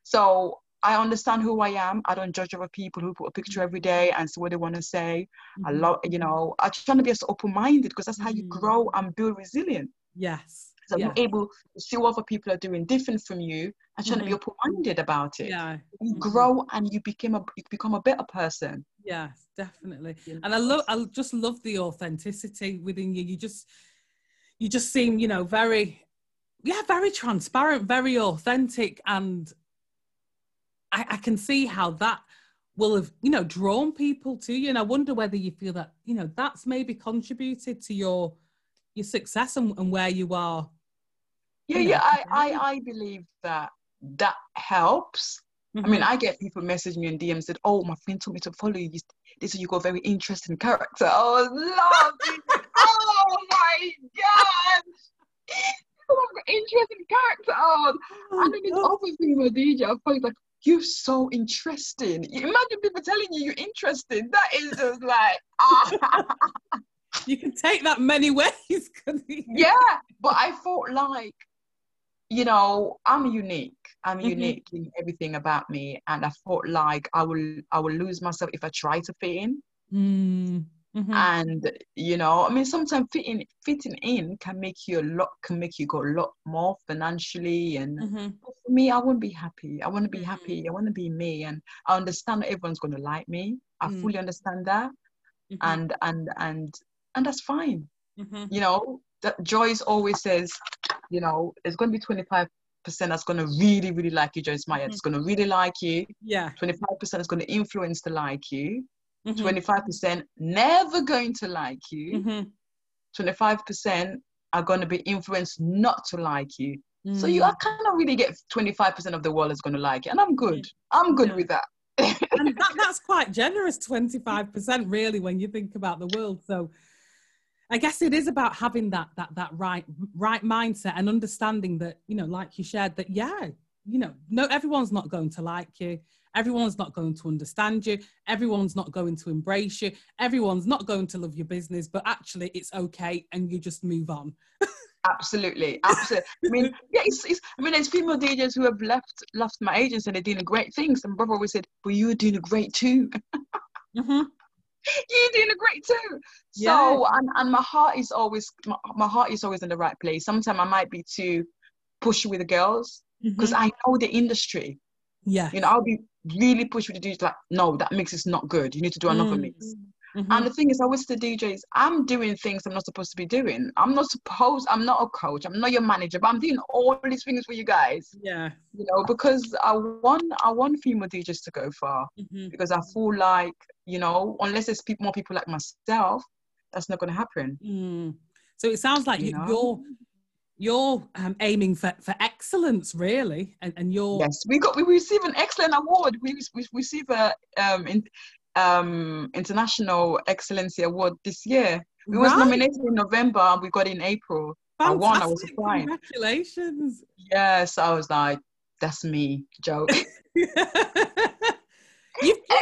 So I understand who I am. I don't judge other people who put a picture every day and say what they want to say. I Mhm. love, you know, I try to be as open-minded because that's how you Mm. grow and build resilience. yes Yeah. you're able to see what other people are doing different from you and trying to be open-minded about it. yeah You Mhm. grow and you become a you become a better person. Yes, definitely. And I love I just love the authenticity within you. You just you just seem, you know, very yeah, very transparent, very authentic and I, I can see how that will have, you know, drawn people to you. And I wonder whether you feel that, you know, that's maybe contributed to your your success and, and where you are. Yeah, yeah. I. I I believe that that helps. I mean, Mhm. I get people messaging me in DMs said, "Oh, my friend told me to follow you. They said you got a very interesting character." Oh, love oh my god! Interesting character. Oh, and then this Oh, other female DJ, I felt like you're so interesting. You Imagine people telling you you're interesting. That is just like ah. you can take that many ways. you? yeah. But I felt like, you know, I'm unique. I'm Mhm. unique in everything about me, and I felt like I will I will lose myself if I try to fit in. Mm, mhm. And you know, I mean, sometimes fitting fitting in can make you a lot can make you go a lot more financially and Mhm. For me, I wouldn't be happy. I want to be Mhm. happy. I want to be me, and I understand that everyone's going to like me. I Mm. fully understand that, Mhm. and and and and that's fine. You know, that Joyce always says, you know, it's going to be 25% that's going to really, really like you, Joyce Meyer. Mhm. It's going to really like you. Yeah. 25% is going to influence to like you. Mhm. 25% never going to like you. Mhm. 25% are going to be influenced not to like you. So you Mm. are kind of really get 25% of the world is going to like you. And I'm good. I'm good Yeah. with that. and that, that's quite generous 25% really when you think about the world so i guess it is about having that that that right right mindset and understanding that you know like you shared that yeah you know no everyone's not going to like you everyone's not going to understand you everyone's not going to embrace you everyone's not going to love your business but actually it's okay and you just move on Absolutely, absolutely. I mean, yeah, it's, it's, I mean, there's female DJs who have left left my agency and they're doing great things. And brother always said, "But you're doing great too. Mhm. You're doing a great too." Yeah. So, and, and my heart is always my, my heart is always in the right place. Sometimes I might be too pushy with the girls because Mhm. I know the industry. yeah You know, I'll be really pushy with the DJs. Like, no, that mix is not good. You need to do another Mm. mix. Mhm. And the thing is, I always the DJs, I'm doing things I'm not supposed to be doing. I'm not supposed, I'm not a coach, I'm not your manager, but I'm doing all these things for you guys, yeah you know, because I want, I want female DJs to go far Mhm. because I feel like, you know, unless there's more people like myself, that's not going to happen. Mm. So it sounds like you you, you're you're um, aiming for, for excellence, really, and, and you're Yes, we got, we receive an excellent award. We, we received a um, in, um, international excellency award this year. We was nominated in November and we got in April. I won, I was Fantastic. surprised. Congratulations. Yes, I was like, that's me, Joe. you,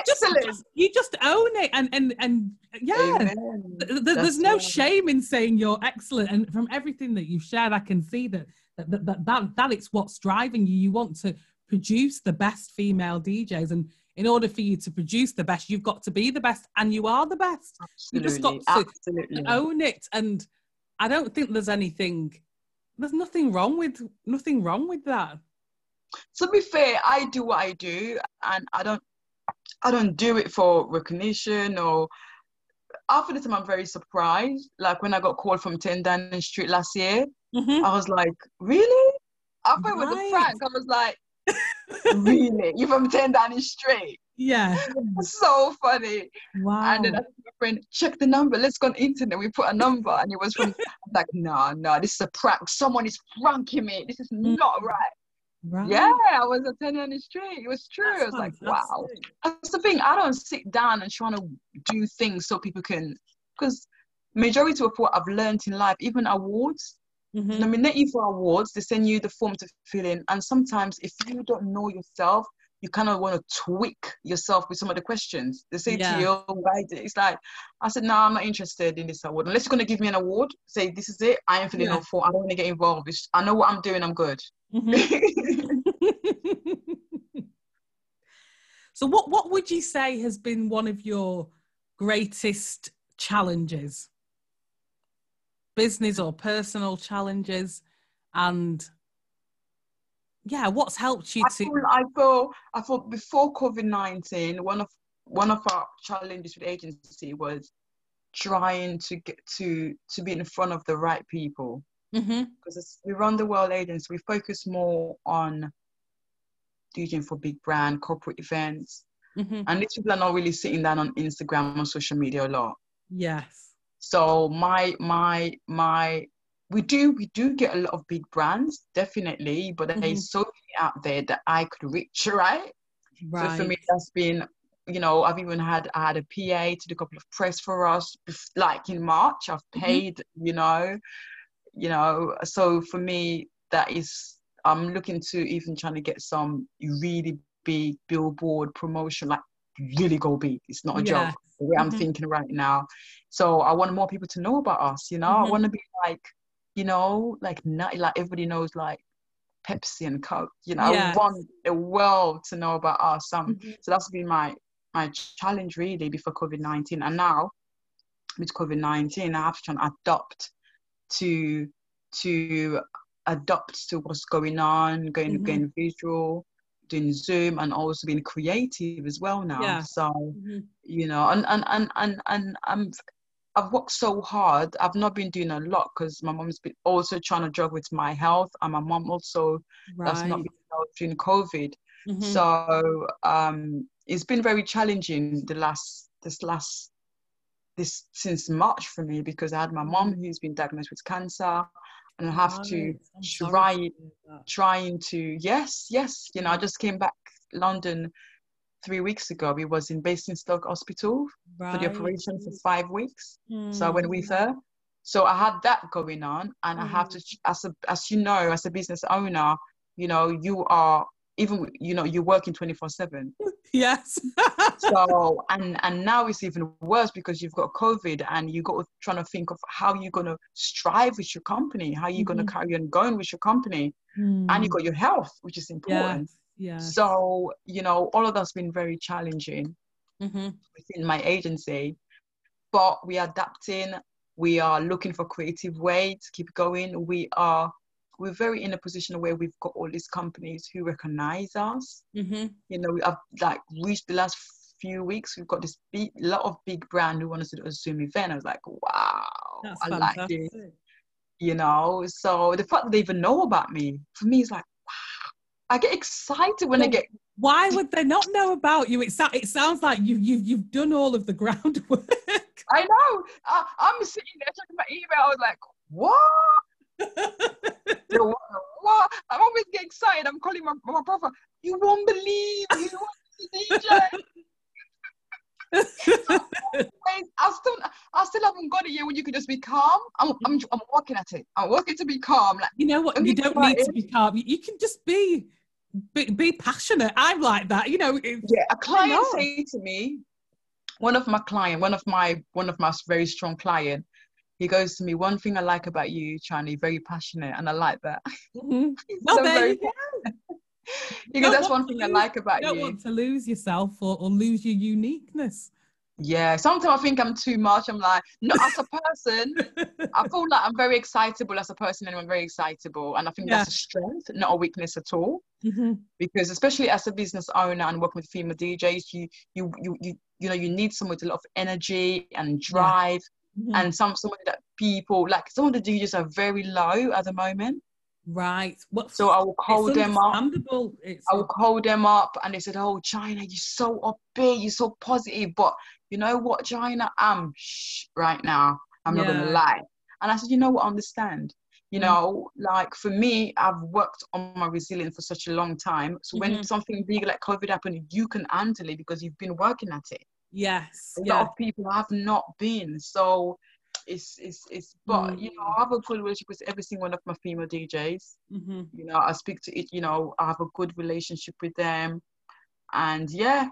just you just own it and and and yeah. Th- th- there's no right. shame in saying you're excellent and from everything that you've shared i can see that that, that, that, that that it's what's driving you you want to produce the best female djs and in order for you to produce the best you've got to be the best and you are the best you just got to- absolutely. own it and i don't think there's anything there's nothing wrong with nothing wrong with that To be fair, I do what I do, and I don't, I don't do it for recognition or. After the time, I'm very surprised. Like when I got called from 10 Downing Street last year, Mhm. I was like, really? I thought it was Right. a prank. I was like, really? You from 10 Downing Street? yeah so funny. wow And then I my friend, check the number. Let's go on internet. We put a number, and it was from. Like, no, no, this is a prank. Someone is pranking me. This is mm. not right. right. Yeah, I was attending on the street. It was true. That's I was like, wow. That's the thing. I don't sit down and trying to do things so people can, because majority of what I've learned in life, even awards, Mhm. nominate you for awards. They send you the form to fill in, and sometimes if you don't know yourself, you kind of want to tweak yourself with some of the questions. They say Yeah. to you, oh, did-" It's like, I said, no, I'm not interested in this award. Unless you're going to give me an award, say, this is it. I am filling Yeah. out for. I don't want to get involved. It's- I know what I'm doing. I'm good. Mhm. so what what would you say has been one of your greatest challenges business or personal challenges and yeah what's helped you to I thought, I feel before COVID nineteen, one of one of our challenges with agency was trying to get to to be in front of the right people Mhm. because we run the world agency. We focus more on DJing for big brand corporate events, Mhm. and these people are not really sitting down on Instagram or social media a lot. yes So my my my we do we do get a lot of big brands definitely, but Mhm. there's so many out there that I could reach, right? right So for me, that's been, you know, I've even had I had a PA to do a couple of press for us, like in March. I've Mhm. paid, you know, you know. So for me, that is, I'm looking to even trying to get some really big billboard promotion, like really go big. It's not a Yeah. joke. The way I'm Mhm. thinking right now. So I want more people to know about us. You know, Mhm. I want to be like, you know, like not like everybody knows like Pepsi and Coke. You know, Yes. I want the world to know about us. Um, Mhm. so that's been my my challenge really before COVID nineteen, and now with COVID nineteen, I have to try and adopt to to adopt to what's going on, going Mhm. going visual, doing Zoom, and also being creative as well now. Yeah. So Mhm. you know, and and and and, and I'm I've worked so hard. I've not been doing a lot because my mom's been also trying to juggle with my health, and my mom also right. that's not been during COVID. Mhm. So um, it's been very challenging the last this last this since March for me because I had my mom who's been diagnosed with cancer, and I have to Right. Try trying to yes yes you know I just came back London three weeks ago. We was in Basingstoke Hospital for the operation for five weeks. So I went with Mm. her. So I had that going on, and I have to, as a, as you know, as a business owner, you know, you are even, you know, you're working twenty four seven. Yes. So and and now it's even worse because you've got COVID, and you got trying to think of how you're gonna strive with your company, how you're gonna Mhm. carry on going with your company, and you got your health, which is important. Yeah. So you know, all of that's been very challenging hmm within my agency but we are adapting we are looking for creative way to keep going we are we're very in a position where we've got all these companies who recognize us. Hmm you know we have like reached the last few weeks we've got this big lot of big brand who want us to do a zoom event. I was like wow That's i like it. you know so the fact that they even know about me for me is like wow. I get excited when i get Why would they not know about you? It, so- it sounds like you, you've, you've done all of the groundwork. i know. I, i'm sitting there checking my email. I was like what what, what? I'm always get excited. I'm calling my, my brother. You won't believe the DJ. Wait, I still, I still haven't got it yet. When you can just be calm. I'm, I'm, I'm working at it. I'm working to be calm. Like you know what? You don't need to be calm. You, you can just be, be be passionate. I'm like that. You know. yeah, a client say to me, one of my client, one of my, one of my very strong client. He goes to me, one thing I like about you, China, very passionate, and I like that. Mhm. Well, there very you go. He goes, don't that's one thing I like about You don't you. want to lose yourself or, or lose your uniqueness. Yeah, sometimes I think I'm too much. I'm like, no, as a person, I feel like I'm very excitable as a person, and I'm very excitable, and I think that's a strength, not a weakness at all. Mhm. Because especially as a business owner and working with female DJs, you you you you you know you need someone with a lot of energy and drive, Mhm. and some someone that people like some of the DJs are very low at the moment. right. What, So I will hold them up. It's, I will call them up and they said, Oh, China, you're so upbeat, you're so positive. But you know what, China? I'm shh right now. I'm not gonna lie. And I said, you know what, I understand. You Mm. know, like for me, I've worked on my resilience for such a long time. So when Mhm. something big like COVID happened, you can handle it because you've been working at it. Yes. A lot Yeah. of people have not been. So it's it's it's but you know, Mm. I have a good relationship with every single one of my female DJs hmm you know i speak to it you know i have a good relationship with them and yeah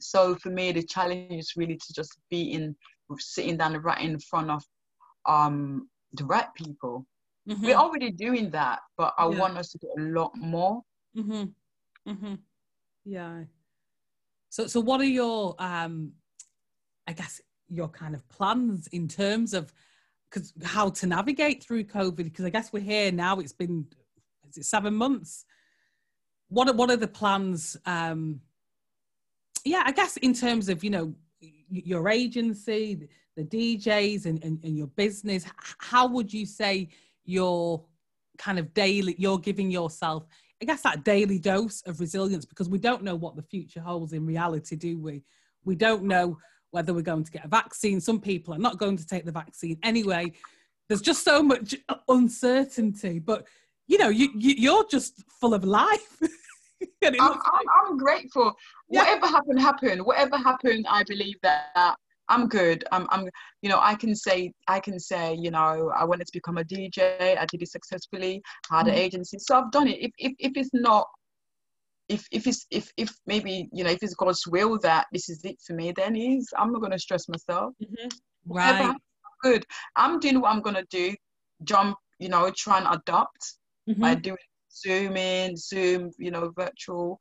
so for me the challenge is really to just be in sitting down right in front of um the right people hmm we're already doing that but i Yeah. want us to do a lot more hmm hmm Yeah. So, so what are your, um, I guess, your kind of plans in terms of because how to navigate through COVID? Because I guess we're here now. It's been is it seven months? What are what are the plans? Um, yeah, I guess in terms of you know your agency, the DJs, and, and, and your business. How would you say your kind of daily? You're giving yourself I guess that daily dose of resilience because we don't know what the future holds in reality, do we? We don't know whether we're going to get a vaccine. Some people are not going to take the vaccine anyway. There's just so much uncertainty, but you know, you, you you're just full of life. I'm, like- I'm grateful Yeah. whatever happened happened whatever happened i believe that i'm good i'm, I'm you know i can say i can say you know i wanted to become a dj i did it successfully I had an Mhm. agency so i've done it if, if, if it's not if, if it's if, if maybe you know if it's god's will that this is it for me then is i'm not going to stress myself Mhm. Whatever right. happens, good i'm doing what i'm going to do jump you know try and adapt by Mhm. doing Zoom in, Zoom, you know, virtual.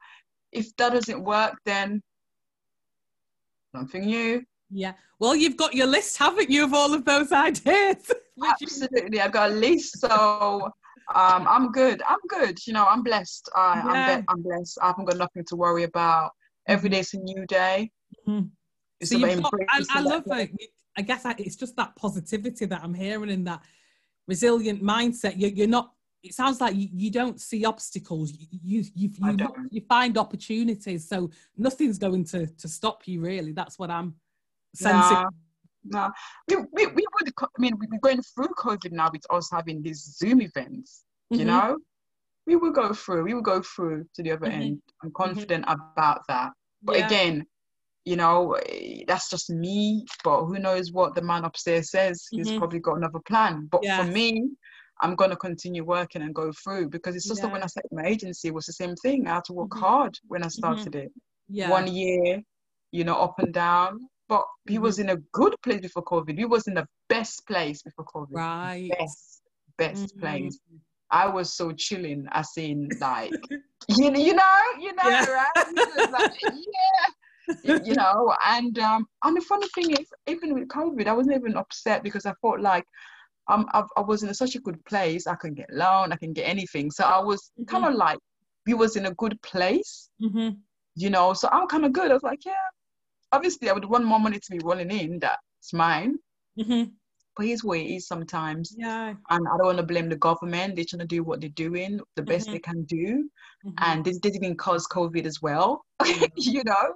If that doesn't work, then something new. Yeah. Well, you've got your list, haven't you, of all of those ideas? Absolutely, I've got a list, so um, I'm good. I'm good. You know, I'm blessed. I, I'm, be- I'm blessed. I haven't got nothing to worry about. Every Mhm. a new day. Mhm. It's so you've got, I, embracing I that love it. I guess I, it's just that positivity that I'm hearing in that resilient mindset. You're, you're not. It sounds like you, you don't see obstacles. You you you, you, you, find opportunities. So nothing's going to to stop you. Really, that's what I'm sensing. Nah, nah. We, we, we would. I mean, we're going through COVID now with us having these Zoom events. You mm-hmm. know, we will go through. We will go through to the other mm-hmm. end. I'm mm-hmm. confident mm-hmm. about that. But yeah. again, you know, that's just me. But who knows what the man upstairs says? He's mm-hmm. probably got another plan. But for me, I'm going to continue working and go through because it's just yeah. that when I started my agency, it was the same thing. I had to work mm-hmm. hard when I started it. Yeah. One year, you know, up and down. But he was mm-hmm. in a good place before COVID. He was in the best place before COVID. Right. Best, best mm-hmm. place. I was so chilling, I in like, you, you know, you know, yeah. right? Like, yeah you know, and um, and the funny thing is, even with COVID, I wasn't even upset because I felt like um, I, I was in such a good place. I can get loan, I can get anything. So I was mm-hmm. kind of like, we was in a good place, mm-hmm. you know. So I'm kind of good. I was like, yeah. Obviously, I would want more money to be rolling in. That's mine. Mm-hmm. But here's it is sometimes. Yeah. And I don't want to blame the government. They're trying to do what they're doing, the best mm-hmm. they can do. Mm-hmm. And this didn't even cause COVID as well, you know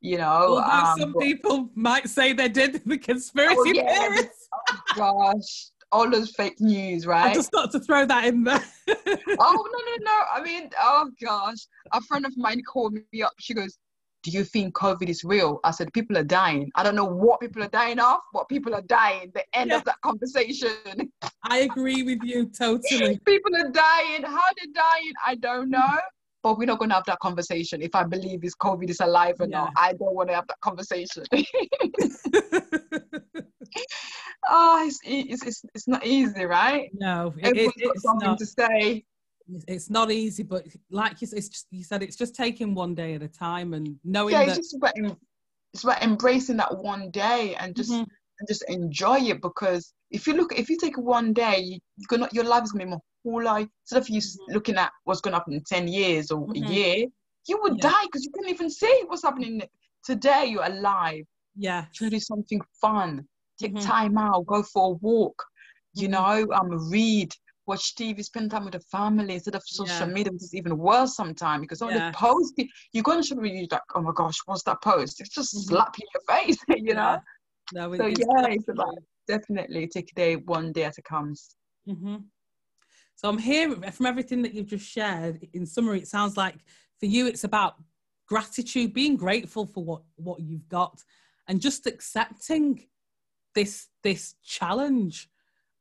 you know. Um, some but, people might say they did the conspiracy oh, yeah, theorists. oh gosh, all those fake news, right? I just got to throw that in there. oh no, no, no! I mean, oh gosh, a friend of mine called me up. She goes, "Do you think COVID is real?" I said, "People are dying. I don't know what people are dying of, but people are dying." The end yeah. of that conversation. I agree with you totally. people are dying. How they're dying, I don't know but we're not going to have that conversation if I believe this COVID is alive or yeah. not. I don't want to have that conversation. oh, it's, it's, it's, it's not easy, right? No, Everyone's it, got something not, to say. It's not easy, but like you, it's just, you said, it's just taking one day at a time and knowing yeah, that. It's, just about, it's about embracing that one day and just mm-hmm. and just enjoy it because if you look, if you take one day, you, are gonna, your life is gonna be more whole life, instead of you mm-hmm. looking at what's going to happen in 10 years or mm-hmm. a year, you would yeah. die because you couldn't even see what's happening today. You're alive. Yeah. Try to do something fun. Take mm-hmm. time out. Go for a walk. You mm-hmm. know, um, read. Watch TV, spend time with the family instead of social yeah. media, which is even worse sometimes because all yeah. the posts you go on social media, you're like, oh my gosh, what's that post? It's just mm-hmm. slap you in your face, you know? No, so yeah, it's about definitely take a day one day as it comes. Mm-hmm. So I'm hearing from everything that you've just shared. In summary, it sounds like for you, it's about gratitude, being grateful for what what you've got, and just accepting this this challenge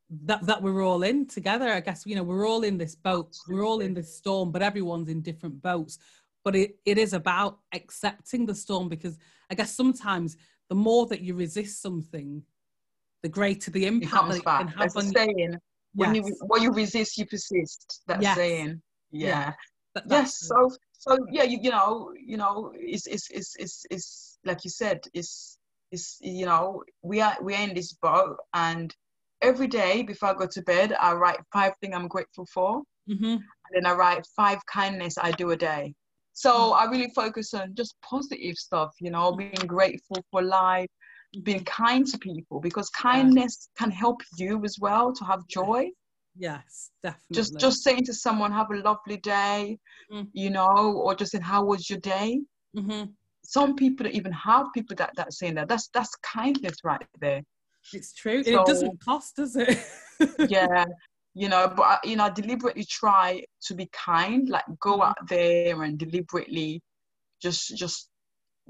that that we're all in together. I guess you know we're all in this boat, we're all in this storm, but everyone's in different boats. But it, it is about accepting the storm because I guess sometimes the more that you resist something, the greater the impact it, it can have on you when yes. you what you resist you persist that yes. saying yeah, yeah. yes so so yeah you, you know you know it's, it's it's it's it's like you said it's it's you know we are we're in this boat and every day before i go to bed i write five things i'm grateful for. Mm-hmm. and then i write five kindness i do a day. So mm-hmm. i really focus on just positive stuff you know being grateful for life being kind to people because kindness can help you as well to have joy. Yes definitely. just just saying to someone have a lovely day mm-hmm. you know or just saying how was your day? Mm-hmm. some people even have people that that saying that. That's that's kindness right there it's true so, it doesn't cost does it yeah you know but you know I deliberately try to be kind like go mm-hmm. out there and deliberately just just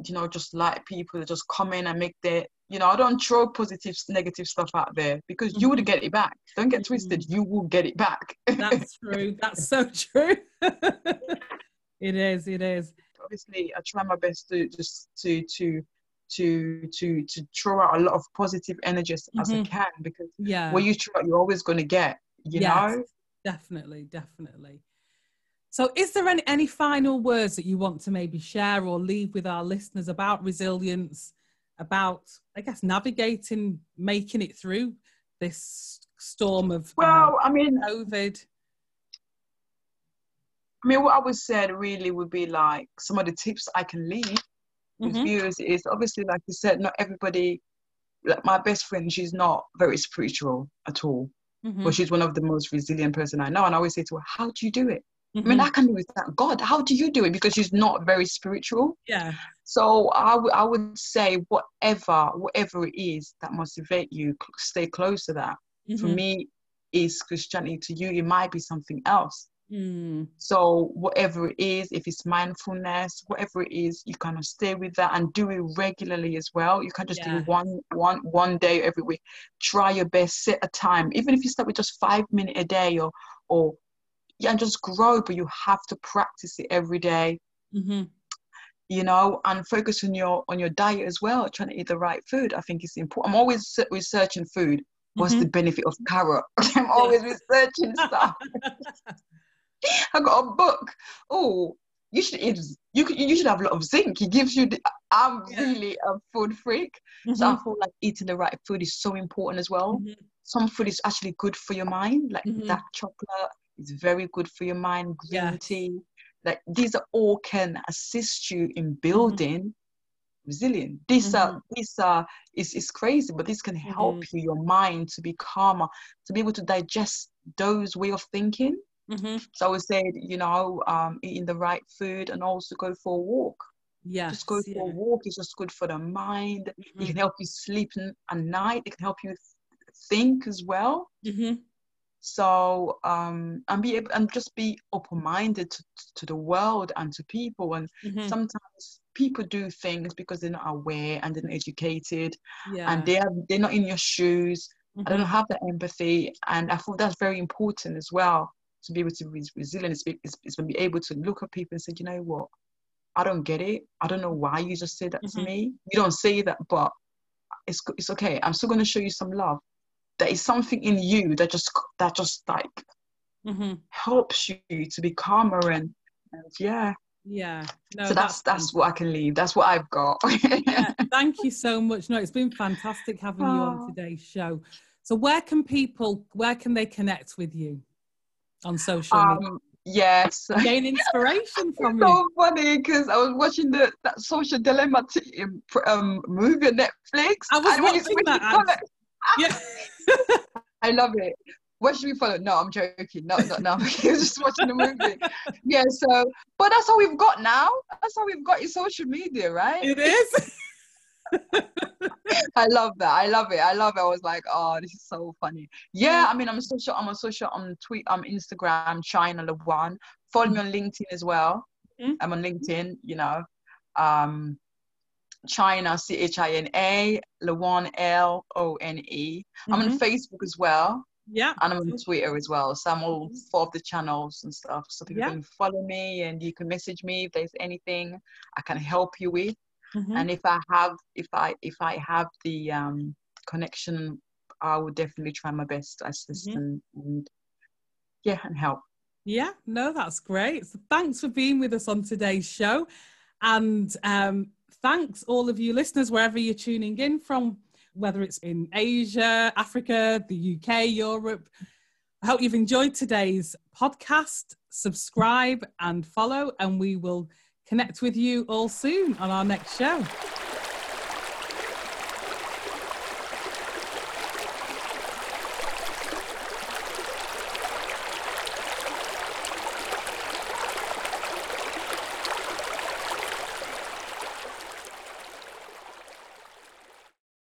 you know just like people that just come in and make their you know, I don't throw positive, negative stuff out there because you would get it back. Don't get twisted. Mm-hmm. You will get it back. That's true. That's so true. it is. It is. Obviously, I try my best to just to to to to to throw out a lot of positive energy as, mm-hmm. as I mm-hmm. can because yeah, what you throw out, you're always going to get. You yes, know. Definitely. Definitely. So, is there any, any final words that you want to maybe share or leave with our listeners about resilience, about, I guess, navigating, making it through this storm of well, I mean, COVID? I mean, what I would say really would be like some of the tips I can leave mm-hmm. viewers is obviously, like you said, not everybody like my best friend, she's not very spiritual at all, Mhm. but she's one of the most resilient person I know. And I always say to her, "How do you do it?" I mean, Mhm. I can do it. That God, how do you do it? Because she's not very spiritual. yeah. So I would I would say whatever whatever it is that motivate you, stay close to that. For Mhm. me, is Christianity. To you, it might be something else. Mm. So whatever it is, if it's mindfulness, whatever it is, you kind of stay with that and do it regularly as well. You can't just do Yeah. it one one one day every week. Try your best, set a time. Even if you start with just five minutes a day or or yeah, and just grow, but you have to practice it every day, Mhm. you know, and focus on your on your diet as well, trying to eat the right food. I think it's important. I'm always researching food. What's Mhm. the benefit of carrot? I'm always researching stuff. I got a book. Oh, you should eat. You could, you should have a lot of zinc. It gives you. The, I'm Yeah. really a food freak, so I Mhm. feel like eating the right food is so important as well. Mhm. Some food is actually good for your mind, like Mhm. dark chocolate is very good for your mind. Green tea, like these are all can assist you Mm-hmm. in building resilience. These are these are is is crazy, but this can help Mm-hmm. you your mind to be calmer, to be able to digest those way of thinking. Mhm. So I would say, you know, um, eating the right food and also go for a walk. Yes. Just go for a walk. It's just good for the mind. It Mhm. can help you sleep at night. It can help you th- think as well. Mhm. So um, and be able and just be open-minded to, to the world and to people. And Mhm. sometimes people do things because they're not aware and they're not educated Yeah. and they are they're not in your shoes. I don't have that empathy, and I thought that's very important as well to be able to be resilient. Is, be- is, is to be able to look at people and say, you know what, I don't get it. I don't know why you just said that to Mhm. me. You don't say that, but it's it's okay. I'm still going to show you some love. There is something in you that just that just like Mhm. helps you to be calmer and, and yeah. Yeah. No, so that's that's what I can leave. That's what I've got. yeah, thank you so much. No, it's been fantastic having you on Oh. today's show. So, where can people, where can they connect with you on social media? um, yes. Gain inspiration from you. so funny because I was watching the that social dilemma t- um, movie on Netflix. I was and when you watching that, Yeah. I love it. What should we follow? No, I'm joking. No, no, no. I was just watching the movie. Yeah, so, but that's all we've got now. That's all we've got is social media, right? It is. I love that. I love it. I love it. I was like, oh, this is so funny. Yeah, I mean, I'm social. I'm on social. I'm tweet. I'm Instagram. China One. Follow me on LinkedIn as well. Mhm. I'm on LinkedIn. You know, um, China C H I N A Lone L O N E. I'm on Mhm. Facebook as well, Yeah. and I'm on Twitter as well. So I'm all four of the channels and stuff. So people Yeah. can follow me, and you can message me if there's anything I can help you with Mhm. and if i have if i if i have the um connection i will definitely try my best to assist Mhm. and, and yeah and help Yeah, no, that's great. So thanks for being with us on today's show. And um, thanks, all of you listeners, wherever you're tuning in from, whether it's in Asia, Africa, the UK, Europe. I hope you've enjoyed today's podcast. Subscribe and follow, and we will connect with you all soon on our next show.